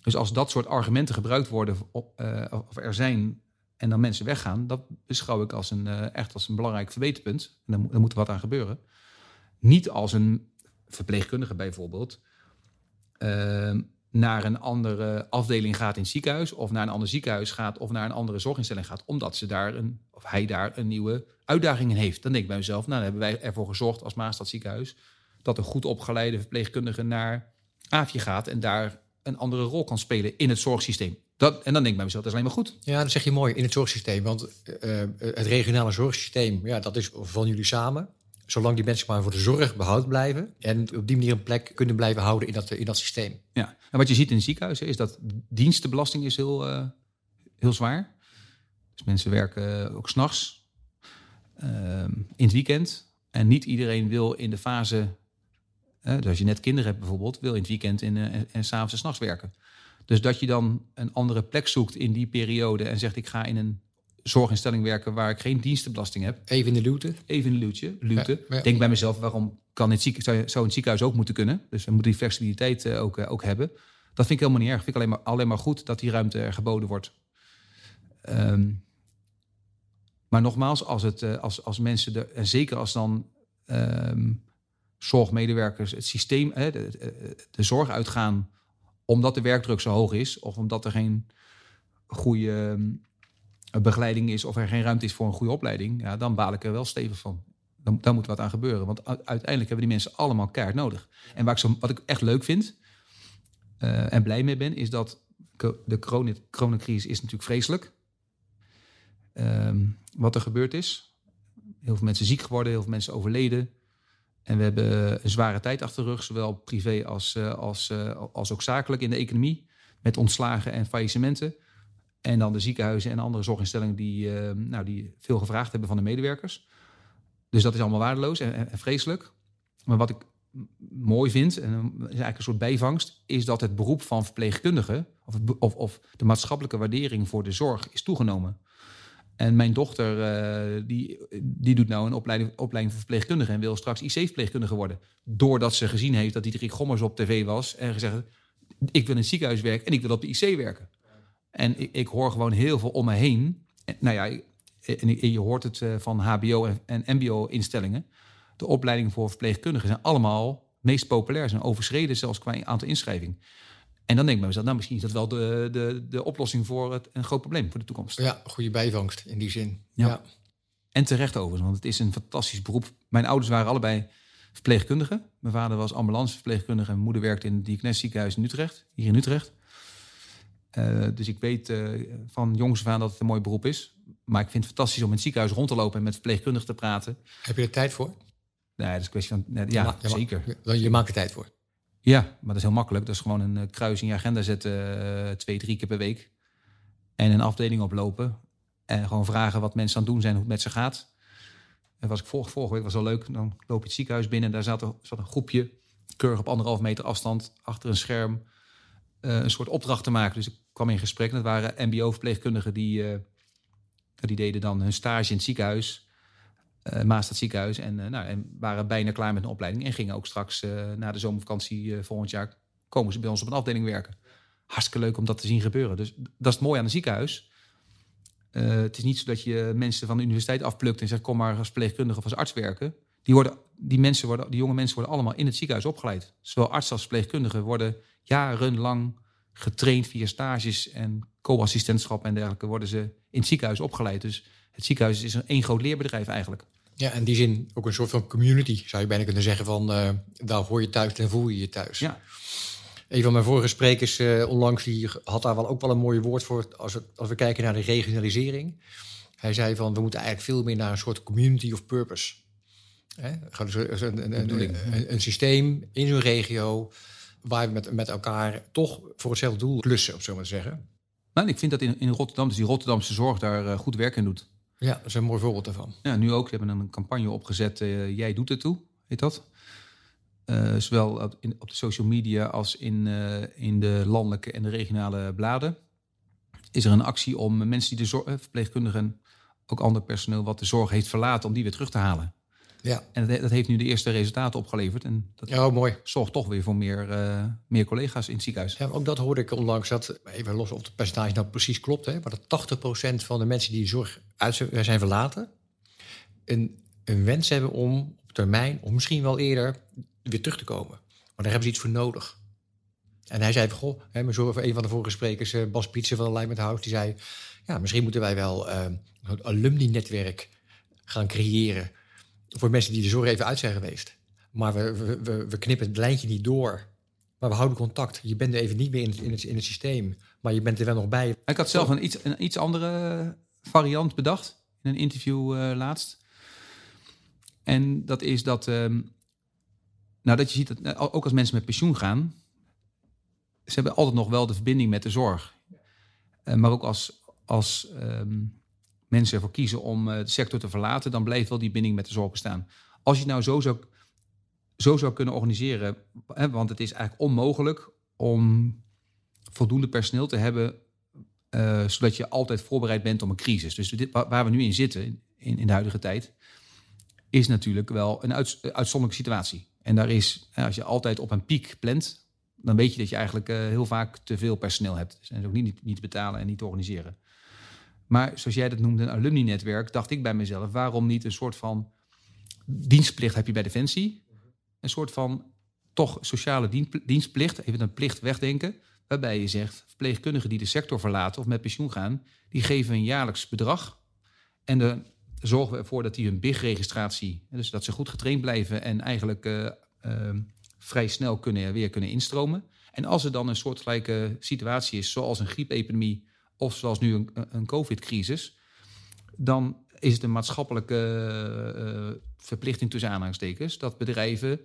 Dus als dat soort argumenten gebruikt worden, of er zijn en dan mensen weggaan, dat beschouw ik als een, echt als een belangrijk verbeterpunt. En daar, daar moet wat aan gebeuren. Niet als een verpleegkundige bijvoorbeeld uh, naar een andere afdeling gaat in het ziekenhuis, of naar een ander ziekenhuis gaat, of naar een andere zorginstelling gaat, omdat ze daar een, of hij daar een nieuwe uitdaging in heeft. Dan denk ik bij mezelf, nou, dan hebben wij ervoor gezorgd als Maastad ziekenhuis dat een goed opgeleide verpleegkundige naar Aafje gaat en daar een andere rol kan spelen in het zorgsysteem. Dat, en dan denk ik bij mezelf, dat is alleen maar goed. Ja, dat zeg je mooi in het zorgsysteem. Want uh, het regionale zorgsysteem, ja, dat is van jullie samen. Zolang die mensen maar voor de zorg behoud blijven. En op die manier een plek kunnen blijven houden in dat, in dat systeem. Ja, en wat je ziet in ziekenhuizen is dat dienstenbelasting is heel, uh, heel zwaar. Dus mensen werken ook s'nachts, uh, in het weekend. En niet iedereen wil in de fase, dus als je net kinderen hebt bijvoorbeeld, wil in het weekend in, en, en s'avonds en s'nachts werken. Dus dat je dan een andere plek zoekt in die periode en zegt: ik ga in een zorginstelling werken waar ik geen dienstenbelasting heb. Even in de luwte. Even in de luwte. luwte. Ja, Denk bij mezelf: waarom kan het ziek, zou, ziekenhuis ook moeten kunnen? Dus we moeten die flexibiliteit uh, ook, uh, ook hebben. Dat vind ik helemaal niet erg. Vind ik alleen maar, alleen maar goed dat die ruimte er geboden wordt. Um, maar nogmaals, als, het, uh, als, als mensen, de, en zeker als dan um, zorgmedewerkers het systeem, de, de, de zorg uitgaan omdat de werkdruk zo hoog is, of omdat er geen goede uh, begeleiding is, of er geen ruimte is voor een goede opleiding, ja, dan baal ik er wel stevig van. Dan, dan moet wat aan gebeuren. Want uiteindelijk hebben die mensen allemaal kaart nodig. En waar ik zo, wat ik echt leuk vind uh, en blij mee ben, is dat de coronacrisis is natuurlijk vreselijk. Um, wat er gebeurd is. Heel veel mensen ziek geworden, heel veel mensen overleden. En we hebben een zware tijd achter de rug, zowel privé als, eh, als, eh, als ook zakelijk in de economie. Met ontslagen en faillissementen. En dan de ziekenhuizen en andere zorginstellingen die, uh, nou, die veel gevraagd hebben van de medewerkers. Dus dat is allemaal waardeloos en, en vreselijk. Maar wat ik mooi vind, en is eigenlijk een soort bijvangst, is dat het beroep van verpleegkundigen, of, of, of de maatschappelijke waardering voor de zorg, is toegenomen. En mijn dochter, uh, die, die doet nou een opleiding, opleiding voor verpleegkundige en wil straks IC-verpleegkundige worden. Doordat ze gezien heeft dat Dietrich Gommers op tv was en gezegd ik wil in het ziekenhuis werken en ik wil op de IC werken. En ik, ik hoor gewoon heel veel om me heen. En, nou ja, en je hoort het uh, van HBO en, en MBO-instellingen. De opleidingen voor verpleegkundigen zijn allemaal meest populair, zijn overschreden zelfs qua aantal inschrijving. En dan denk ik bij mezelf, nou misschien is dat wel de, de, de oplossing voor het, een groot probleem voor de toekomst. Ja, goede bijvangst in die zin. Ja. ja. En terecht overigens, want het is een fantastisch beroep. Mijn ouders waren allebei verpleegkundigen. Mijn vader was ambulanceverpleegkundige en mijn moeder werkte in het Diakones ziekenhuis in Utrecht, hier in Utrecht. Uh, dus ik weet uh, van jongs af aan dat het een mooi beroep is. Maar ik vind het fantastisch om in het ziekenhuis rond te lopen en met verpleegkundigen te praten. Heb je er tijd voor? Nee, dat is een kwestie van. Ja, ja, ja zeker. Je maakt er tijd voor. Ja, maar dat is heel makkelijk. Dat is gewoon een eh, kruis in je agenda zetten, twee, drie keer per week. En een afdeling oplopen. En gewoon vragen wat mensen aan het doen zijn, hoe het met ze gaat. En was ik vorige, vorige week was wel leuk. Dan loop je het ziekenhuis binnen. Daar zat, er, zat een groepje, keurig op anderhalf meter afstand, achter een scherm, een soort opdracht te maken. Dus ik kwam in gesprek. Dat waren MBO-verpleegkundigen die, uh, die deden dan hun stage in het ziekenhuis uh, Maastad ziekenhuis. En, nou, en waren bijna klaar met een opleiding. En gingen ook straks na de zomervakantie volgend jaar... komen ze bij ons op een afdeling werken. Hartstikke leuk om dat te zien gebeuren. Dus dat is het mooie aan een ziekenhuis. het is niet zo dat je mensen van de universiteit afplukt... en zegt kom maar als verpleegkundige of als arts werken. Die, worden, die, mensen worden, die jonge mensen worden allemaal in het ziekenhuis opgeleid. Zowel arts als verpleegkundigen worden jarenlang getraind via stages en co-assistentschap en dergelijke... worden ze in het ziekenhuis opgeleid. Dus het ziekenhuis is een één groot leerbedrijf eigenlijk. Ja, en die zin ook een soort van community, zou je bijna kunnen zeggen. Van uh, daar hoor je thuis en voel je je thuis. Ja. Een van mijn vorige sprekers uh, onlangs, die had daar wel ook wel een mooi woord voor. Als we, als we kijken naar de regionalisering. Hij zei van, we moeten eigenlijk veel meer naar een soort community of purpose. Hè? Dus een, een, een, een systeem in zo'n regio waar we met, met elkaar toch voor hetzelfde doel klussen, om zo maar te zeggen. Nou, ik vind dat in, in Rotterdam, dus die Rotterdamse zorg daar uh, goed werk in doet. Ja, dat is een mooi voorbeeld daarvan. Ja, nu ook. Ze hebben een campagne opgezet, uh, Jij doet het toe, heet dat. Uh, zowel op, in, op, de social media als in, in de landelijke en de regionale bladen. Is er een actie om mensen die de zorg, verpleegkundigen, ook ander personeel wat de zorg heeft verlaten, om die weer terug te halen. Ja. En dat, dat, heeft nu de eerste resultaten opgeleverd. En dat ja, mooi. zorgt toch weer voor meer, uh, meer collega's in het ziekenhuis. Ja, ook dat hoorde ik onlangs. Dat, even los of het percentage nou precies klopt. Hè, maar dat 80% van de mensen die de zorg uit zijn verlaten... Een, een wens hebben om op termijn, of misschien wel eerder, weer terug te komen. Maar daar hebben ze iets voor nodig. En hij zei van, goh, hè, mijn zorg, een van de vorige sprekers, uh, Bas Pietsen van Alignment House... die zei, ja, misschien moeten wij wel uh, een alumni-netwerk gaan creëren voor mensen die de zorg even uit zijn geweest. Maar we, we, we knippen het lijntje niet door. Maar we houden contact. Je bent er even niet meer in het, in het, in het systeem. Maar je bent er wel nog bij. Ik had zelf een iets, een iets andere variant bedacht. In een interview uh, laatst. En dat is dat... Um, nou, dat je ziet dat ook als mensen met pensioen gaan... Ze hebben altijd nog wel de verbinding met de zorg. Uh, maar ook als... als um, mensen ervoor kiezen om de sector te verlaten, dan blijft wel die binding met de zorg bestaan. Als je nou zo zou, zo zou kunnen organiseren, hè, want het is eigenlijk onmogelijk om voldoende personeel te hebben, uh, zodat je altijd voorbereid bent op een crisis. Dus dit, waar we nu in zitten, in, in de huidige tijd, is natuurlijk wel een uit, uitzonderlijke situatie. En daar is, als je altijd op een piek plant, dan weet je dat je eigenlijk uh, heel vaak te veel personeel hebt. Dus en is ook niet, niet te betalen en niet te organiseren. Maar zoals jij dat noemde, een alumni-netwerk, dacht ik bij mezelf, waarom niet een soort van dienstplicht heb je bij Defensie? Een soort van toch sociale dienstplicht, even een plicht wegdenken, waarbij je zegt, verpleegkundigen die de sector verlaten of met pensioen gaan, die geven een jaarlijks bedrag. En dan zorgen we ervoor dat die hun BIG-registratie, dus dat ze goed getraind blijven en eigenlijk uh, uh, vrij snel kunnen, weer kunnen instromen. En als er dan een soortgelijke situatie is, zoals een griepepidemie of zoals nu een, een COVID-crisis, dan is het een maatschappelijke uh, verplichting tussen aanhalingstekens dat bedrijven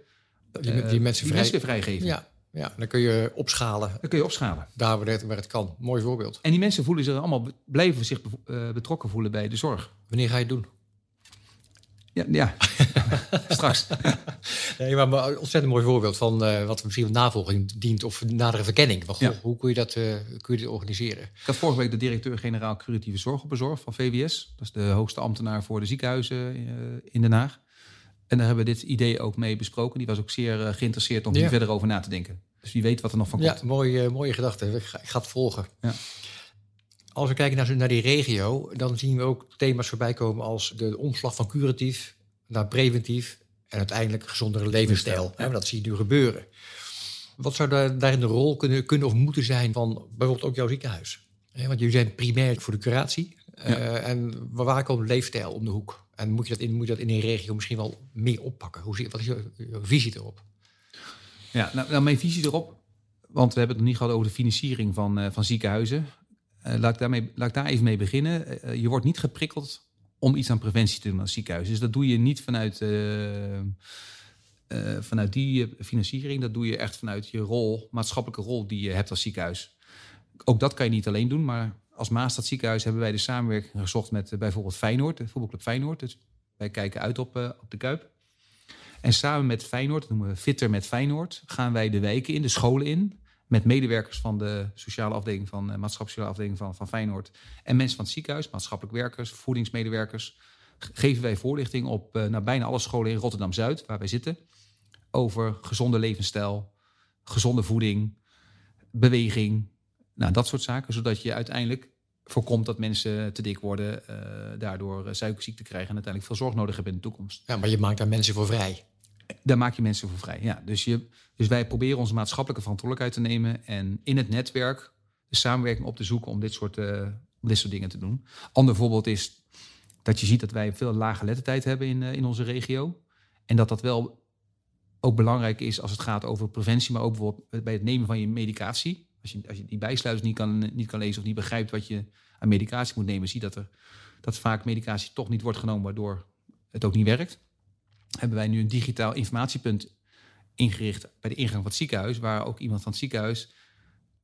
die, die, mensen, die vrij... mensen vrijgeven. Ja, ja, dan kun je opschalen. Dan kun je opschalen. Daar waar het, waar het kan. Mooi voorbeeld. En die mensen voelen zich allemaal, blijven zich uh, betrokken voelen bij de zorg. Wanneer ga je het doen? Ja, ja. straks. Nee, maar een ontzettend mooi voorbeeld van uh, wat misschien wat navolging dient of nadere verkenning. Goh, ja. Hoe kun je, dat, uh, kun je dit organiseren? Ik had vorige week de directeur-generaal curatieve zorg op bezorg van VWS. Dat is de hoogste ambtenaar voor de ziekenhuizen uh, in Den Haag. En daar hebben we dit idee ook mee besproken. Die was ook zeer geïnteresseerd om ja. hier verder over na te denken. Dus wie weet wat er nog van komt. Ja, mooie, mooie gedachte. Ik ga, ik ga het volgen. Ja. Als we kijken naar, naar die regio, dan zien we ook thema's voorbij komen als de omslag van curatief naar preventief en uiteindelijk gezondere levensstijl. Ja. Dat zie je nu gebeuren. Wat zou daar, daarin de rol kunnen, kunnen of moeten zijn van bijvoorbeeld ook jouw ziekenhuis? Want jullie zijn primair voor de curatie. Ja. Uh, en waar komt leefstijl om de hoek? En moet je dat in, moet je dat in een regio misschien wel meer oppakken? Hoe, wat is je, je visie erop? Ja, nou, nou, mijn visie erop, want we hebben het nog niet gehad over de financiering van, uh, van ziekenhuizen. Uh, laat, ik daarmee, laat ik daar even mee beginnen. Je wordt niet geprikkeld om iets aan preventie te doen als ziekenhuis. Dus dat doe je niet vanuit, uh, uh, vanuit die financiering. Dat doe je echt vanuit je rol, maatschappelijke rol die je hebt als ziekenhuis. Ook dat kan je niet alleen doen, maar als Maastad ziekenhuis hebben wij de samenwerking gezocht met bijvoorbeeld Feyenoord, de voetbalclub Feyenoord. Dus wij kijken uit op, op de Kuip. En samen met Feyenoord, dat noemen we Fitter met Feyenoord, gaan wij de wijken in, de scholen in met medewerkers van de sociale afdeling van uh, maatschappelijke afdeling van, van Feyenoord en mensen van het ziekenhuis, maatschappelijk werkers, voedingsmedewerkers, geven wij voorlichting op uh, naar bijna alle scholen in Rotterdam Zuid, waar wij zitten, over gezonde levensstijl, gezonde voeding, beweging, nou dat soort zaken, zodat je uiteindelijk voorkomt dat mensen te dik worden, uh, daardoor suikerziekte krijgen en uiteindelijk veel zorg nodig hebben in de toekomst. Ja, maar je maakt daar mensen voor vrij. Daar maak je mensen voor vrij. Ja, dus, je, dus wij proberen onze maatschappelijke verantwoordelijkheid te nemen en in het netwerk de samenwerking op te zoeken om dit soort, om dit soort dingen te doen. Ander voorbeeld is dat je ziet dat wij veel lage lettertijd hebben in, in onze regio. En dat dat wel ook belangrijk is als het gaat over preventie, maar ook bij het nemen van je medicatie. Als je, als je die bijsluiters niet kan, niet kan lezen of niet begrijpt wat je aan medicatie moet nemen, zie dat er dat vaak medicatie toch niet wordt genomen, waardoor het ook niet werkt. Hebben wij nu een digitaal informatiepunt ingericht bij de ingang van het ziekenhuis, waar ook iemand van het ziekenhuis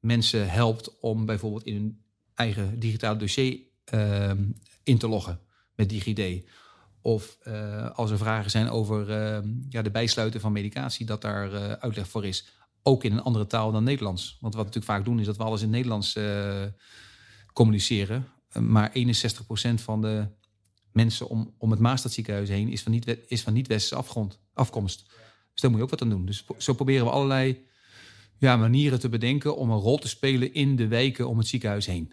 mensen helpt om bijvoorbeeld in hun eigen digitale dossier ehm, in te loggen met DigiD. Of uh, als er vragen zijn over uh, ja, de bijsluiten van medicatie, dat daar uh, uitleg voor is. Ook in een andere taal dan Nederlands. Want wat we natuurlijk vaak doen, is dat we alles in Nederlands communiceren. maar 61% van de mensen om, om het Maastadziekenhuis heen is van niet, is van niet-westerse afkomst. Dus daar moet je ook wat aan doen. Dus zo proberen we allerlei ja, manieren te bedenken om een rol te spelen in de wijken om het ziekenhuis heen.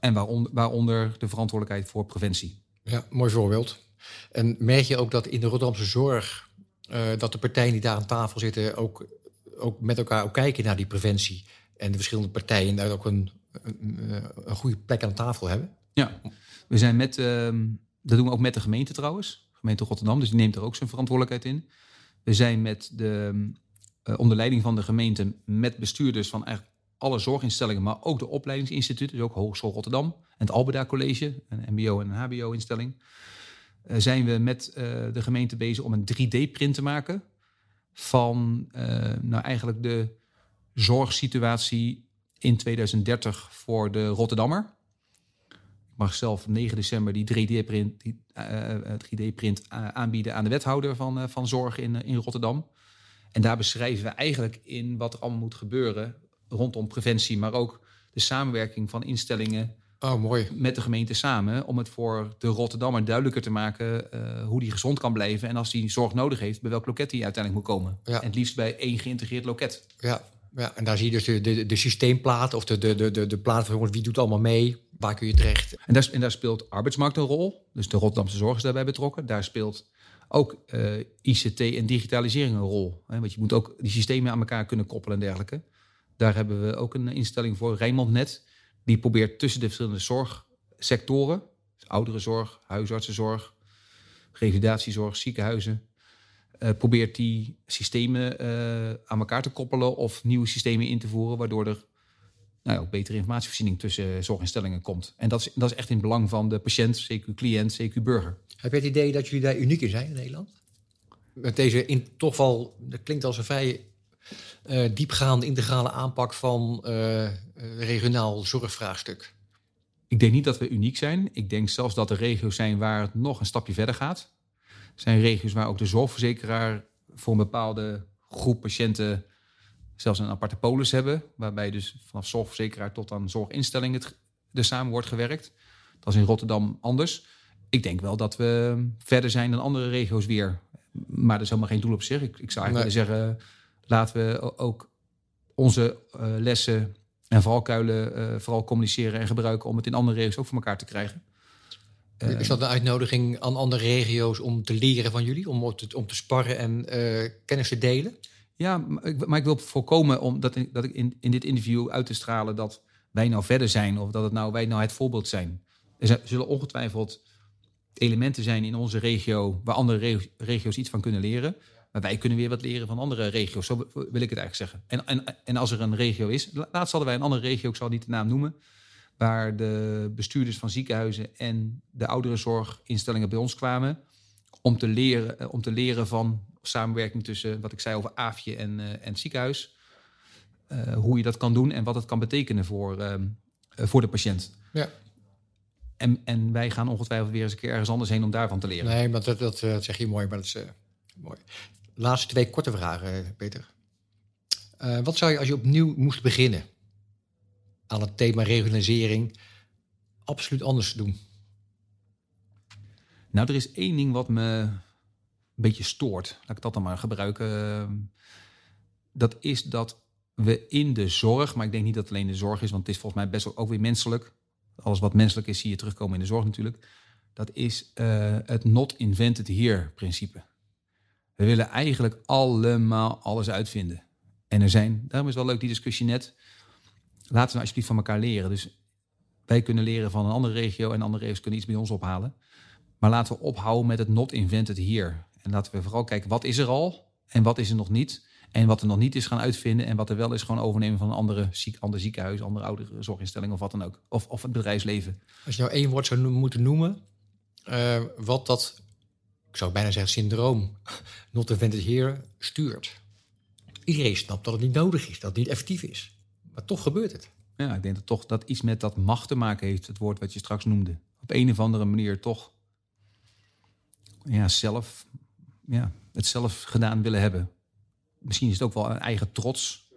En waaronder, waaronder de verantwoordelijkheid voor preventie. Ja, mooi voorbeeld. En merk je ook dat in de Rotterdamse zorg, uh, dat de partijen die daar aan tafel zitten ook, ook met elkaar ook kijken naar die preventie. En de verschillende partijen daar ook een, een, een goede plek aan tafel hebben? Ja, we zijn met, uh, dat doen we ook met de gemeente trouwens, gemeente Rotterdam, dus die neemt er ook zijn verantwoordelijkheid in. We zijn met de, uh, onder leiding van de gemeente met bestuurders van eigenlijk alle zorginstellingen, maar ook de opleidingsinstituten, dus ook Hogeschool Rotterdam en het Albeda College, een MBO en een HBO-instelling. Uh, zijn we met uh, de gemeente bezig om een 3D-print te maken van nou eigenlijk de zorgsituatie in 2030 voor de Rotterdammer. Mag zelf 9 december die 3D-print, die, 3D-print aanbieden aan de wethouder van, van zorg in, in Rotterdam. En daar beschrijven we eigenlijk in wat er allemaal moet gebeuren rondom preventie, maar ook de samenwerking van instellingen oh, mooi. met de gemeente samen. Om het voor de Rotterdammer duidelijker te maken uh, hoe die gezond kan blijven. En als die zorg nodig heeft, bij welk loket die uiteindelijk moet komen. Ja. En het liefst bij één geïntegreerd loket. Ja, ja, en daar zie je dus de, de, de systeemplaat of de, de, de, de plaat van wie doet allemaal mee, waar kun je terecht. En daar, en daar speelt arbeidsmarkt een rol. Dus de Rotterdamse zorg is daarbij betrokken. Daar speelt ook uh, ICT en digitalisering een rol. Hè? Want je moet ook die systemen aan elkaar kunnen koppelen en dergelijke. Daar hebben we ook een instelling voor, Rijnmondnet. Die probeert tussen de verschillende zorgsectoren, dus ouderenzorg, huisartsenzorg, revalidatiezorg, ziekenhuizen, uh, probeert die systemen uh, aan elkaar te koppelen of nieuwe systemen in te voeren, waardoor er nou, ook betere informatievoorziening tussen zorginstellingen komt. En dat is, dat is echt in het belang van de patiënt, CQ cliënt, CQ burger. Heb je het idee dat jullie daar uniek in zijn in Nederland? Met deze in, toch wel, dat klinkt als een vrij uh, diepgaande integrale aanpak van uh, regionaal zorgvraagstuk. Ik denk niet dat we uniek zijn. Ik denk zelfs dat er regio's zijn waar het nog een stapje verder gaat. Er zijn regio's waar ook de zorgverzekeraar voor een bepaalde groep patiënten zelfs een aparte polis hebben. Waarbij dus vanaf zorgverzekeraar tot aan zorginstelling het, er samen wordt gewerkt. Dat is in Rotterdam anders. Ik denk wel dat we verder zijn dan andere regio's weer. Maar dat is helemaal geen doel op zich. Ik, ik zou eigenlijk nee. willen zeggen, laten we ook onze uh, lessen en valkuilen uh, vooral communiceren en gebruiken om het in andere regio's ook voor elkaar te krijgen. Uh, is dat een uitnodiging aan andere regio's om te leren van jullie, om te, om te sparren en kennis te delen? Ja, maar ik, wil voorkomen om dat, dat ik in, in dit interview uit te stralen dat wij nou verder zijn of dat het nou, wij nou het voorbeeld zijn. Er zullen ongetwijfeld elementen zijn in onze regio waar andere regio's iets van kunnen leren. Maar wij kunnen weer wat leren van andere regio's. Zo wil ik het eigenlijk zeggen. En, en, en als er een regio is, laatst hadden wij een andere regio, ik zal niet de naam noemen, waar de bestuurders van ziekenhuizen en de ouderenzorginstellingen bij ons kwamen om te leren, eh, om te leren van samenwerking tussen wat ik zei over AFje en, uh, en het ziekenhuis. Uh, hoe je dat kan doen en wat het kan betekenen voor, uh, voor de patiënt. Ja. En, en wij gaan ongetwijfeld weer eens een keer ergens anders heen om daarvan te leren. Nee, maar dat, dat, dat zeg je mooi, maar dat is mooi. Laatste twee korte vragen, Peter. Uh, wat zou je als je opnieuw moest beginnen aan het thema regionalisering absoluut anders doen? Nou, er is één ding wat me een beetje stoort. Laat ik dat dan maar gebruiken. Dat is dat we in de zorg, maar ik denk niet dat het alleen de zorg is, want het is volgens mij best ook weer menselijk. Alles wat menselijk is, zie je terugkomen in de zorg natuurlijk. Dat is uh, het not invented here principe. We willen eigenlijk allemaal alles uitvinden. En er zijn, daarom is wel leuk die discussie net. Laten we nou alsjeblieft van elkaar leren. Dus wij kunnen leren van een andere regio en andere regio's kunnen iets bij ons ophalen. Maar laten we ophouden met het not invented here. En laten we vooral kijken, wat is er al en wat is er nog niet? En wat er nog niet is gaan uitvinden en wat er wel is gewoon overnemen van een andere ziek, ander ziekenhuis, andere oudere zorginstelling of wat dan ook. Of, of het bedrijfsleven. Als je nou één woord zou no- moeten noemen, eh, wat dat, ik zou bijna zeggen syndroom, not invented here, stuurt. Iedereen snapt dat het niet nodig is, dat het niet effectief is. Maar toch gebeurt het. Ja, ik denk dat toch dat iets met dat macht te maken heeft, het woord wat je straks noemde. Op een of andere manier toch ja, zelf, ja, het zelf gedaan willen hebben. Misschien is het ook wel een eigen trots.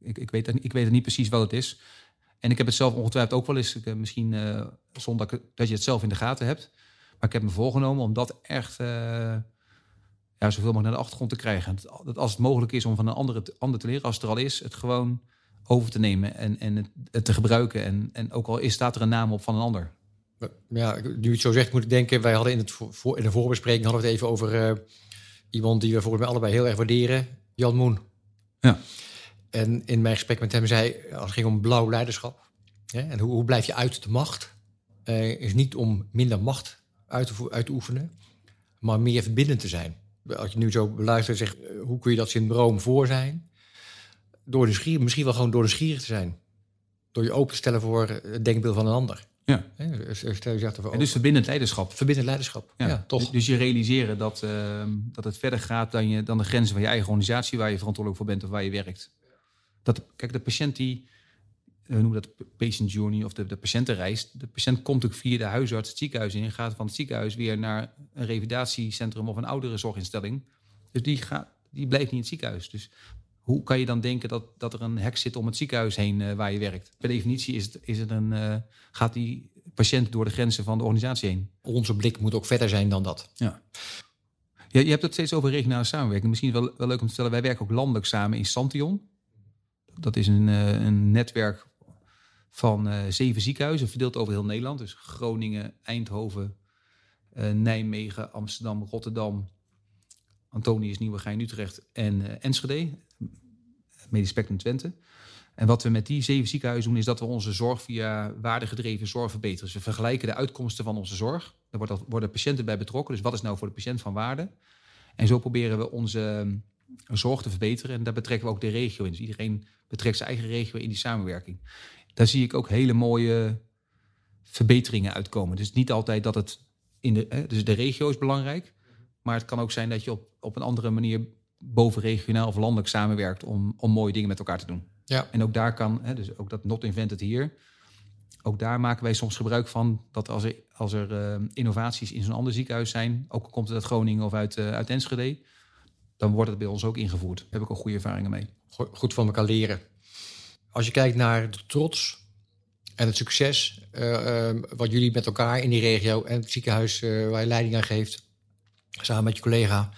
Ik, ik, weet, ik weet niet precies wat het is. En ik heb het zelf ongetwijfeld ook wel eens, eh, misschien eh, zonder dat je het zelf in de gaten hebt. Maar ik heb me voorgenomen om dat echt eh, ja, zoveel mogelijk naar de achtergrond te krijgen. Dat, als het mogelijk is om van een andere ander te leren, als het er al is, het gewoon over te nemen en, en het, het te gebruiken. En, en ook al is, staat er een naam op van een ander. Ja, nu je het zo zegt, moet ik denken, wij hadden in, het voor, in de voorbespreking hadden we het even over eh, iemand die we volgens mij allebei heel erg waarderen, Jan Moen. Ja. En in mijn gesprek met hem zei, als het ging om blauw leiderschap, hè, en hoe, hoe blijf je uit de macht, eh, is niet om minder macht uit te, uit te oefenen, maar meer verbindend te zijn. Als je nu zo beluistert, zeg, eh, hoe kun je dat syndroom voor zijn? Door nieuwsgierig, misschien wel gewoon door nieuwsgierig te zijn. Door je open te stellen voor het denkbeeld van een ander. Ja. Hè, dus Stel je zegt En dus verbindend leiderschap. verbindend leiderschap. Ja, toch. Dus je realiseren dat, ehm, dat het verder gaat dan, je, dan de grenzen van je eigen organisatie waar je verantwoordelijk voor bent of waar je werkt. Dat, kijk, de patiënt die, we noemen dat patient journey of de, de patiëntenreis. De patiënt komt ook via de huisarts het ziekenhuis in en gaat van het ziekenhuis weer naar een revalidatiecentrum of een ouderenzorginstelling. Dus die, gaat, die blijft niet in het ziekenhuis. Dus hoe kan je dan denken dat, dat er een hek zit om het ziekenhuis heen eh, waar je werkt? Per definitie is het, is het een, eh, gaat die patiënt door de grenzen van de organisatie heen. Onze blik moet ook verder zijn dan dat. Ja. Ja, je hebt het steeds over regionale samenwerking. Misschien wel, wel leuk om te vertellen. Wij werken ook landelijk samen in Santion. Dat is een, eh, een netwerk van zeven ziekenhuizen, verdeeld over heel Nederland. Dus Groningen, Eindhoven, Nijmegen, Amsterdam, Rotterdam, Antonius, Nieuwegein, Utrecht en Enschede. Medisch Spectrum Twente. En wat we met die zeven ziekenhuizen doen, is dat we onze zorg via waardegedreven zorg verbeteren. Dus we vergelijken de uitkomsten van onze zorg. Daar worden patiënten bij betrokken. Dus wat is nou voor de patiënt van waarde? En zo proberen we onze eh, zorg te verbeteren. En daar betrekken we ook de regio in. Dus iedereen betrekt zijn eigen regio in die samenwerking. Daar zie ik ook hele mooie verbeteringen uitkomen. Dus niet altijd dat het in de. Hè, dus de regio is belangrijk. Maar het kan ook zijn dat je op, op een andere manier bovenregionaal of landelijk samenwerkt om, om mooie dingen met elkaar te doen. Ja. En ook daar kan, hè, dus ook dat not invented hier. Ook daar maken wij soms gebruik van dat als er, als er eh, innovaties in zo'n ander ziekenhuis zijn, ook al komt het uit Groningen of uit, eh, uit Enschede, dan wordt het bij ons ook ingevoerd. Daar heb ik ook goede ervaringen mee. Go- Goed van elkaar leren. Als je kijkt naar de trots en het succes eh, wat jullie met elkaar in die regio en het ziekenhuis waar je leiding aan geeft, samen met je collega,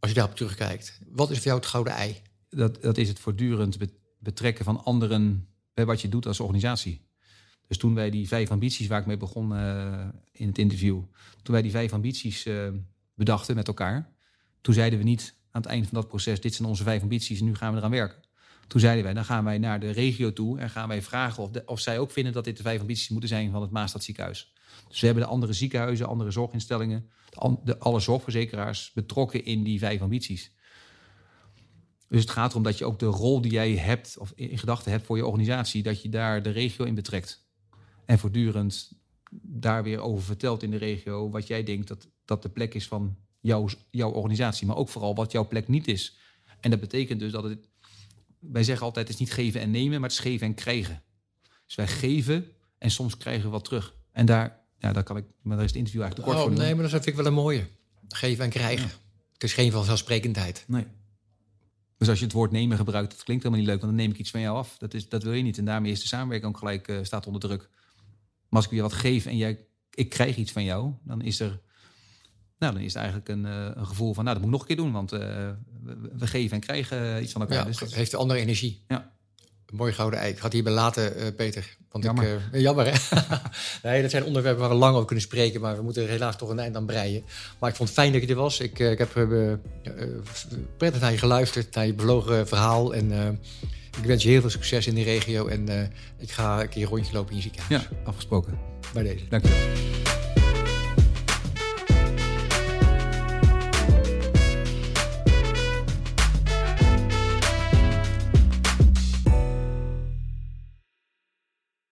als je daarop terugkijkt, wat is voor jou het gouden ei? Dat, dat is het voortdurend be- betrekken van anderen bij wat je doet als organisatie. Dus toen wij die vijf ambities waar ik mee begon eh, in het interview, toen wij die vijf ambities eh, bedachten met elkaar, toen zeiden we niet aan het eind van dat proces, dit zijn onze vijf ambities en nu gaan we eraan werken. Toen zeiden wij, dan gaan wij naar de regio toe en gaan wij vragen of, of zij ook vinden dat dit de vijf ambities moeten zijn van het Maastad ziekenhuis. Dus we hebben de andere ziekenhuizen, andere zorginstellingen, de, alle zorgverzekeraars betrokken in die vijf ambities. Dus het gaat erom dat je ook de rol die jij hebt of in gedachten hebt voor je organisatie, dat je daar de regio in betrekt. En voortdurend daar weer over vertelt in de regio wat jij denkt dat, dat de plek is van jouw, jouw organisatie. Maar ook vooral wat jouw plek niet is. En dat betekent dus dat het, wij zeggen altijd het is niet geven en nemen, maar het is geven en krijgen. Dus wij geven en soms krijgen we wat terug. En daar, ja, daar kan ik, maar daar is het interview eigenlijk te kort Oh, voor. nee, maar dat vind ik wel een mooie. Geven en krijgen. Het is geen vanzelfsprekendheid. Nee. Dus als je het woord nemen gebruikt, dat klinkt helemaal niet leuk, want dan neem ik iets van jou af. Dat, is, dat wil je niet. En daarmee is de samenwerking ook gelijk eh, staat onder druk. Maar als ik je wat geef en jij, ik krijg iets van jou, dan is er, nou, dan is het eigenlijk een, eh, een gevoel van, nou, dat moet ik nog een keer doen, want eh, we, we geven en krijgen iets van elkaar. Ja, dus dat, heeft een andere energie. Ja. Mooi gouden ei. Ik het hierbij laten, eh, Peter. Want Jammer. Ik, eh, jammer, hè? nee, dat zijn onderwerpen waar we lang over kunnen spreken. Maar we moeten er helaas toch een eind aan breien. Maar ik vond het fijn dat je er was. Ik, eh, ik heb prettig naar je geluisterd. Naar je bevlogen verhaal. En ik wens je heel veel succes in die regio. En ik ga een keer een rondje lopen in je ziekenhuis. ja, afgesproken. Bij deze. Dank je wel.